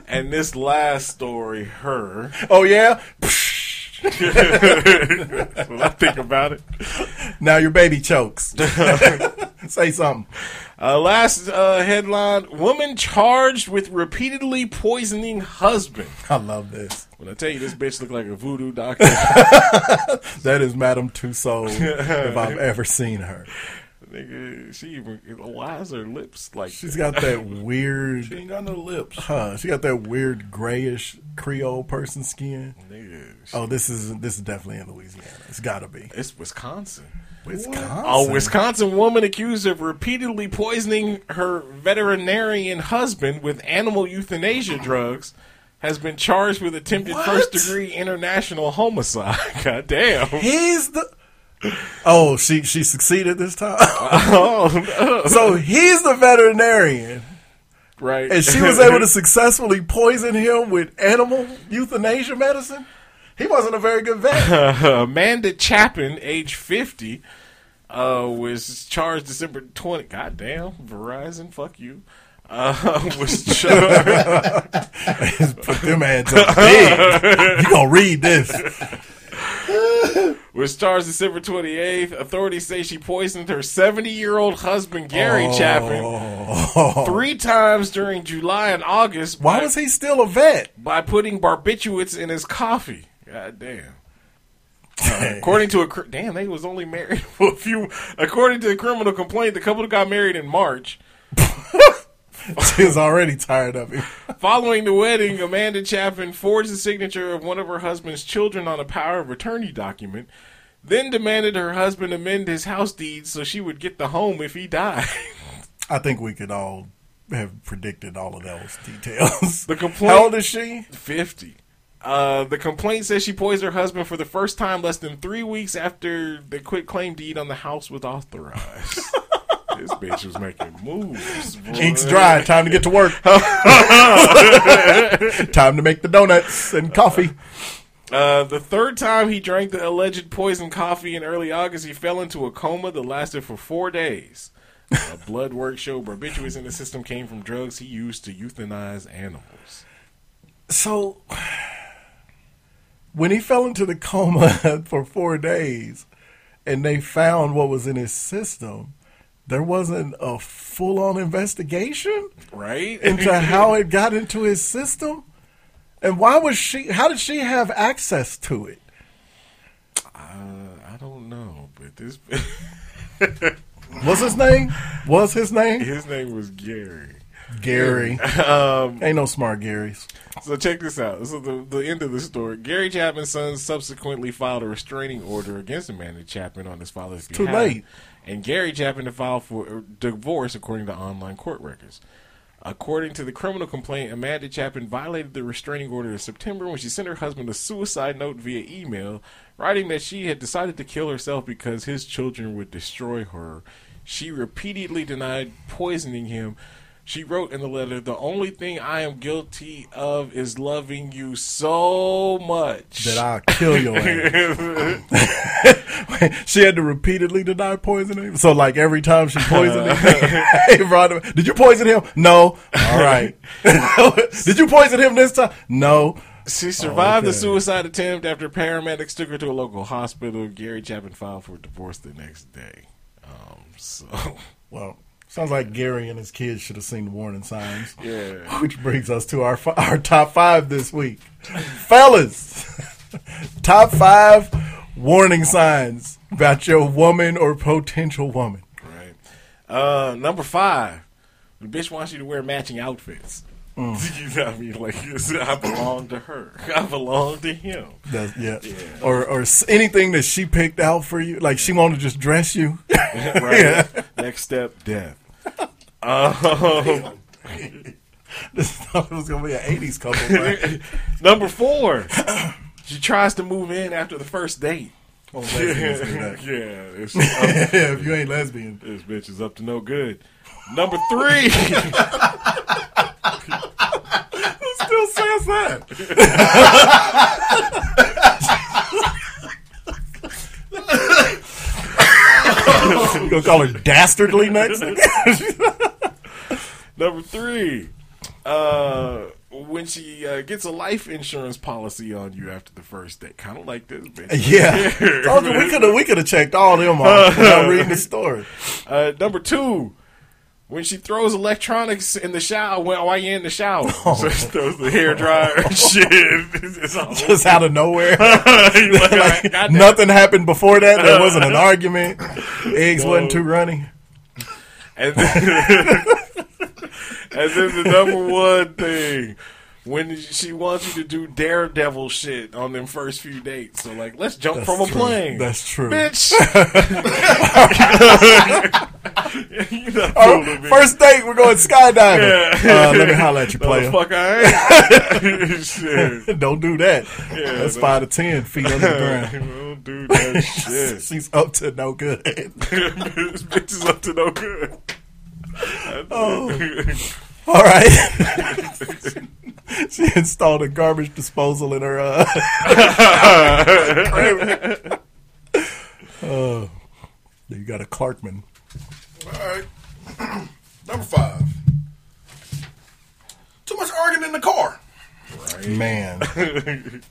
and this last story, her. Oh yeah. When I think about it. Now your baby chokes. Say something. Uh, last uh, headline: Woman charged with repeatedly poisoning husband. I love this. When I tell you this bitch looked like a voodoo doctor, That is Madame Tussauds if I've ever seen her. Nigga, she even why is her lips like? She's got that weird. She ain't got no lips. Huh? She got that weird grayish Creole person skin. Nigga, Oh, this is this is definitely in Louisiana. It's got to be It's Wisconsin. Wisconsin. A Wisconsin woman accused of repeatedly poisoning her veterinarian husband with animal euthanasia drugs has been charged with attempted What? first degree intentional homicide. God damn. He's the. Oh, she she succeeded this time. oh, no. so he's the veterinarian, right. and she was able to successfully poison him with animal euthanasia medicine. He wasn't a very good vet. Amanda Chapman, age 50, uh, was charged December 20. God damn, Verizon, fuck you. Uh, was charged. Put them hands up big. You gonna read this? Which stars December 28th. Authorities say she poisoned her 70 year old husband, Gary Oh. Chapman, three times during July and August. Why by- was he still a vet? By putting barbiturates in his coffee. God damn. Uh, according to a damn, they was only married for a few. According to the criminal complaint, the couple got married in March. she was already tired of him. Following the wedding, Amanda Chapman forged the signature of one of her husband's children on a power of attorney document, then demanded her husband amend his house deeds so she would get the home if he died. I think we could all have predicted all of those details. The complaint. How old is she? Fifty. Uh, the complaint says she poisoned her husband for the first time less than three weeks after the quit claim deed on the house was authorized. this bitch was making moves. boy. Ink's dry. Time to get to work. Time to make the donuts and coffee. Uh, the third time he drank the alleged poison coffee in early August, he fell into a coma that lasted for four days. A blood work showed barbiturates in the system came from drugs he used to euthanize animals. So, when he fell into the coma for four days and they found what was in his system, there wasn't a full on investigation Right? into how it got into his system? And why was she, how did she have access to it? Uh, I don't know, but this. Was his name? Was his name? His name was Gary. Gary. Um, Ain't no smart Garys. So check this out. This is the, the end of the story. Gary Chapman's son subsequently filed a restraining order against Amanda Chapman on his father's Too behalf. late. And Gary Chapman to file for divorce according to online court records. According to the criminal complaint, Amanda Chapman violated the restraining order in September when she sent her husband a suicide note via email, writing that she had decided to kill herself because his children would destroy her. She repeatedly denied poisoning him. She wrote in the letter, The only thing I am guilty of is loving you so much. That I'll kill your ass. she had to repeatedly deny poisoning. So, like every time she poisoned him, hey, Rhonda, did you poison him? No. All right. did you poison him this time? No. She survived the Okay. suicide attempt after paramedics took her to a local hospital. Gary Chapman filed for divorce the next day. Um, so, Well, sounds like Gary and his kids should have seen the warning signs. Yeah. Which brings us to our our top five this week, fellas. top five warning signs about your woman or potential woman. right. Uh, number five, the bitch wants you to wear matching outfits. Mm. you know what I mean? Like, I belong to her. I belong to him. That's, yeah. Or or anything that she picked out for you, like she wanted to just dress you. right. Next step, death. Um, This thought it was gonna be an '80s couple. Number four, she tries to move in after the first date. Oh, lesbians do that. yeah, it's, yeah, if you ain't lesbian, this bitch is up to no good. Number three, says that? you gonna call her dastardly next? number three, uh, when she uh, gets a life insurance policy on you after the first date, kind of like this bitch. yeah, Told you, we could have we could have checked all of them off without reading the story. Uh, number two, when she throws electronics in the shower while while you're in the shower, so she throws the hair dryer and shit. It's all Just out of nowhere, Like, Like, nothing happened before that. There wasn't an argument. Eggs wasn't too runny. And then, and then the number one thing, when she wants you to do daredevil shit on them first few dates. So like, let's jump That's from a true. plane. That's true. bitch. you not Oh, fooling first date, we're going skydiving. Yeah. Uh, let me holler at you, No, the player. fuck I ain't. Don't do that. Yeah, That's no. five to ten feet under the ground. Don't do that shit. She's up to no good. this bitch is up to no good. Oh. All right. she installed a garbage disposal in her. Uh, oh, you got a Clarkman. All right. Number five. Too much arguing in the car. Right. Man,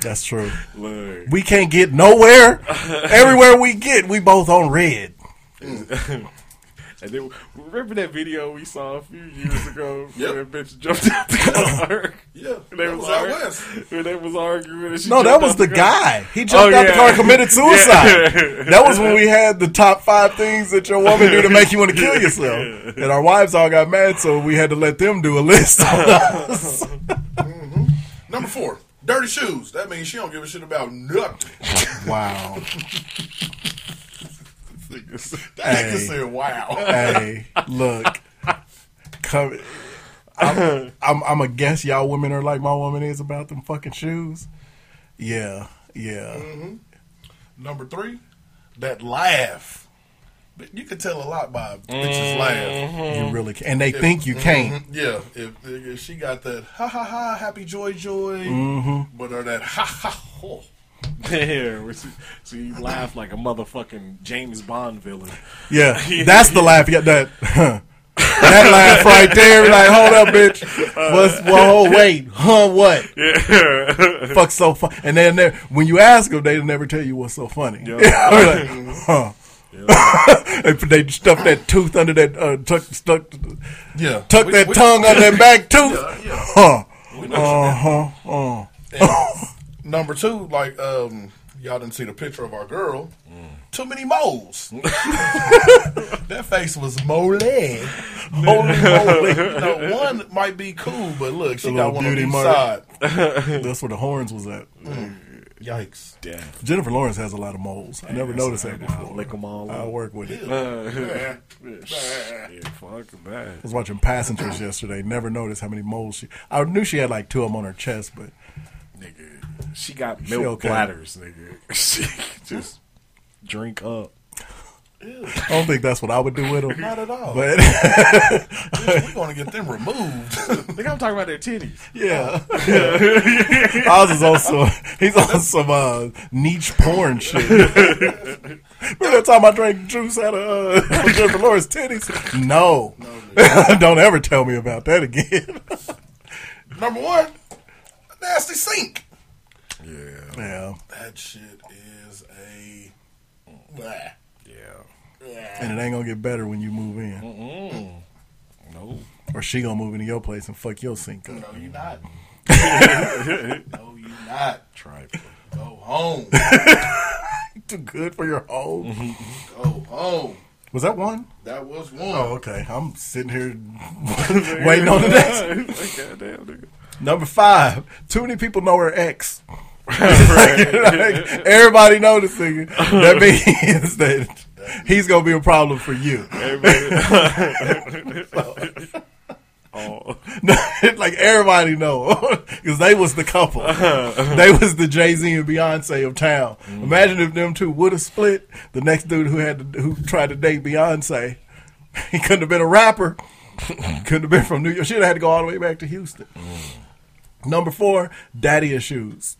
That's true. Look. We can't get nowhere. Everywhere we get, we both on red. And then remember that video we saw a few years ago Yep. where that bitch jumped out the car? Yeah, When they was, was out arguing, west. when they was arguing. and she No, that was out the guy. He oh, jumped Oh, out the car and committed suicide. Yeah. That was when we had the top five things that your woman do to make you want to kill yourself. And our wives all got mad, so we had to let them do a list on us. Mm-hmm. Number four, dirty shoes. That means she don't give a shit about nothing. Wow. That Hey. nigga said, "Wow." Hey, look. Come, I'm, I'm, I'm a guess y'all women are like my woman is about them fucking shoes. Yeah, yeah. Mm-hmm. Number three, that laugh. But You can tell a lot by a bitch's laugh. You really can. And they If- think you can't. mhm, Yeah, if, if she got that ha ha ha, happy joy joy, Mhm. but or that ha ha ho. Yeah, where so you laugh like a motherfucking James Bond villain. Yeah, that's the laugh. Yeah, that that laugh right there. Like, hold up, bitch. What's? Whoa, wait, huh? What? Yeah. Fuck so fun. And then they- when you ask them, they never tell you what's so funny. Yeah. They're like, huh? they, they stuff that tooth under that uh, tuck, stuck, Yeah. tuck We- that we- tongue under that back tooth. Yeah, yeah. Huh? We know what you Uh huh. Uh. And number two, like um, y'all didn't see the picture of our girl. Too many moles. that face was mole. Holy moly. No, one might be cool, but look, she got one on beauty each mark. side. That's where the horns was at. Yikes. Damn. Jennifer Lawrence has a lot of moles. I never noticed that before. Lick 'em all I up. work with it. Yeah, fuck that. I was watching Passengers yesterday. Never noticed how many moles she. I knew she had like two of them on her chest, but Nigga, she got She milk okay. bladders, nigga. She just drink up. I don't think that's what I would do with them. Not at all. But We're going to get them removed. Nigga, I'm talking about their titties. yeah, Oz is also he's on some uh, niche porn shit. Remember that time I drank juice out of uh, Jennifer Lawrence titties? No, don't ever tell me about that again. Number one, nasty sink. Yeah. yeah, That shit is a. Blah. Yeah. and it ain't gonna get better when you move in, Mm-mm. No. or she gonna move into your place and fuck your sink up. No, you not. no, you not. Try Go home. Too good for your home. Go home. Was that one? That was one. Oh, okay. I'm sitting here waiting on the next. one. Goddamn, nigga. Number five. Too many people know her ex. Like, everybody nigga. That means that he's gonna be a problem for you. oh. like everybody know because they was the couple. Uh-huh. they was the Jay Z and Beyonce of town. Mm. Imagine if them two would have split. The next dude who had to, who tried to date Beyonce, he couldn't have been a rapper. couldn't have been from New York. She'd have had to go all the way back to Houston. Mm. Number four, daddy issues.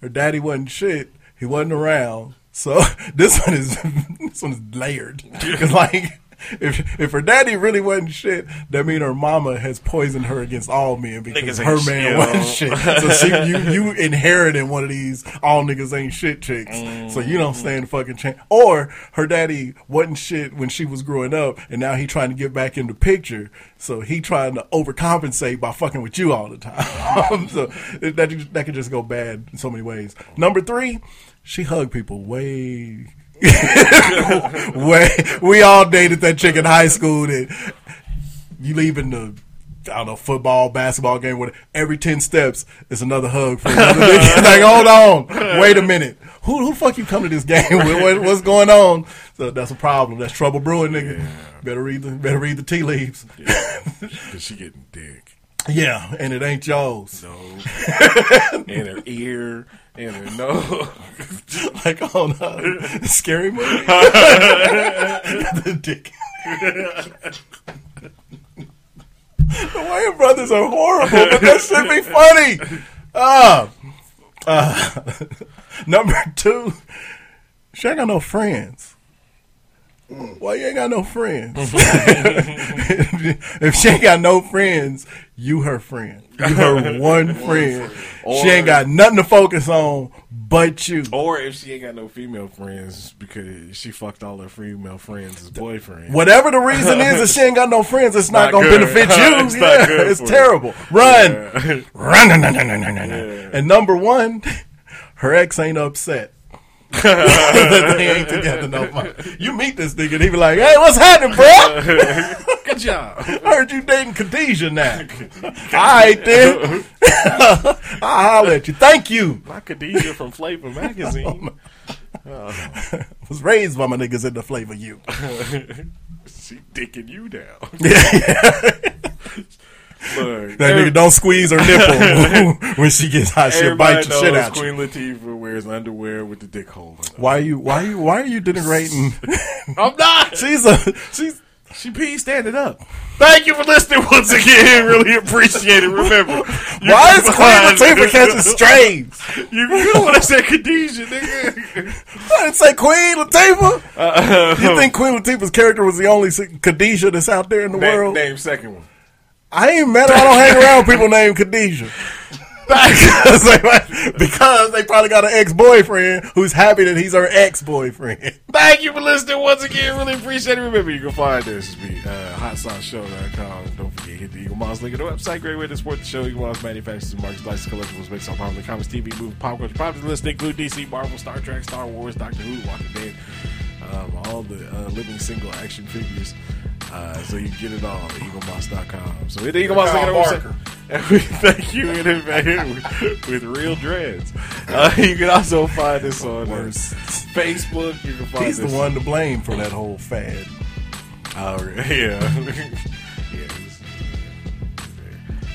Her daddy wasn't shit. He wasn't around. So this one is this one is layered. Because like if if her daddy really wasn't shit, that mean her mama has poisoned her against all men because Niggas her man shit, wasn't shit. So she you you inherited one of these all niggas ain't shit chicks. So you don't mm. stand a fucking chance. Or her daddy wasn't shit when she was growing up, and now he trying to get back in the picture. So he trying to overcompensate by fucking with you all the time. so that that could just go bad in so many ways. Number three, she hugged people way. way we all dated that chick in high school that you leaving the I don't know football, basketball game. Whatever. Every ten steps is another hug for another nigga. like, hold on, wait a minute. Who who the fuck you come to this game with? What, what's going on? So that's a problem. That's trouble brewing, nigga. Better read the better read the tea leaves. Cause she getting dick. Yeah, and it ain't yours. No. in her ear, in her nose. like on uh, scary movie. the dick. the Wayans brothers are horrible, but that should be funny. Uh, uh, number two, she ain't got no friends. Why you ain't got no friends? if she ain't got no friends, you her friend. You her one friend. she ain't got nothing to focus on but you. Or if she ain't got no female friends because she fucked all her female friends' as boyfriend. Whatever the reason is that she ain't got no friends, it's not, Not gonna good. benefit you. It's yeah, it's terrible. Run, Yeah. run. And number one, her ex ain't upset. That they ain't together no more. You meet this nigga and he be like, "Hey, what's happening, bro? Good job. I heard you dating Khadijah now. All right then, I'll holler at you. Thank you. Not Khadijah from Flavor Magazine. I was raised by my niggas in the flavor you. she dicking you down. That Look, nigga don't squeeze her nipple when she gets hot. She'll bite the shit out you. Queen Latifah wears underwear with the dick hole. Why are you? Why are you? Why are you denigrating? I'm not. she's a she's. She peed standing up. Thank you for listening once again. Really appreciate it. Remember, you Why is Queen Latifah catching strays? You good when I said Khadijah, nigga. I didn't say Queen Latifah. Uh, you think Queen Latifah's character was the only Khadijah that's out there in the Name, world? name second one. I ain't mad. I don't hang around people named Khadijah. because, they, because they probably got an ex boyfriend who's happy that he's her ex boyfriend. Thank you for listening once again. Really appreciate it. Remember, you can find us at uh, hotsauceshow.com. Don't forget, to hit the Eaglemoss link at the website. Great way to support the show. Eaglemoss manufactures and markets license collectibles based on popular comics, TV, movie, pop culture. Popular list include DC, Marvel, Star Trek, Star Wars, Doctor Who, Walking Dead, um, all the uh, living single action figures. Uh, so you can get it all at eaglemoss.com. So hit the Eaglemoss link at the Kyle website. And we thank you in advance with, with real dreads. Uh, you can also find us on uh, Worse. Facebook. You can find He's the one to blame for that whole fad. Oh, yeah. yeah. he's-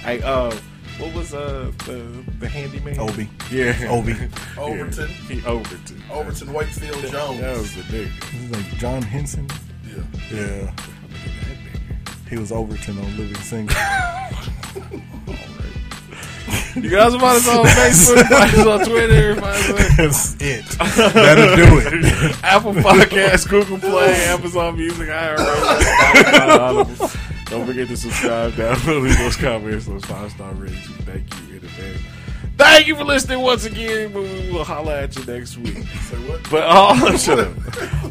Hey, uh, what was uh the the handyman? Obi. Yeah, Obi. Overton. Yeah, he Overton. Overton Wakefield Jones. That was the nigga. He's like John Henton. Yeah. Yeah. He was Overton on Living Single. You guys find us on Facebook, find us on Twitter, find us on That's it. That'll do it. Apple Podcasts, Google Play, Amazon Music, iHeartRadio, Don't forget to subscribe, download, leave those comments, those five star ratings. We Thank you in advance. Thank you for listening once again. We will holler at you next week. But all shut up.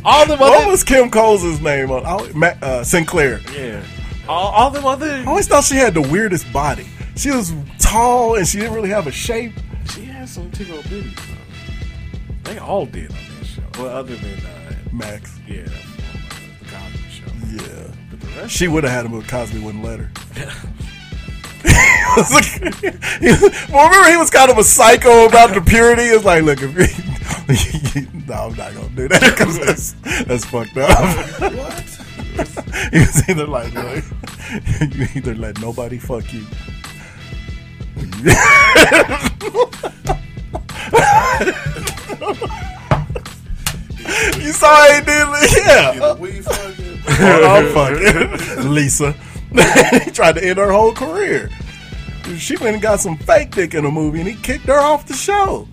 All the What other was Kim Coles' name on Ma- uh, Synclaire? yeah, all, all them other I always thought she had the weirdest body. She was tall and she didn't really have a shape. she had some tickle bitties. though. They all did on that show. Well, other than uh, Max. yeah, the Cosby Show. Yeah. But the rest, She would have had him, but Cosby wouldn't let her. He was like- he was- well, remember, he was kind of a psycho about the purity. It's like, look, if you, no, I'm not gonna do that because that's that's fucked up. What? he was either like, look, you either let nobody fuck you. you saw he did, yeah. We fucking. I'm fucking Lisa. he tried to end her whole career. She went and got some fake dick in a movie, and he kicked her off the show,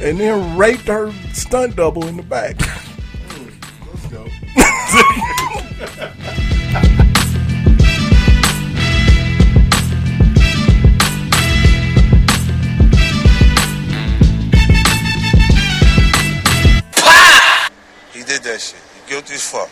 and then raped her stunt double in the back. Let's go he did that shit. He guilty as fuck.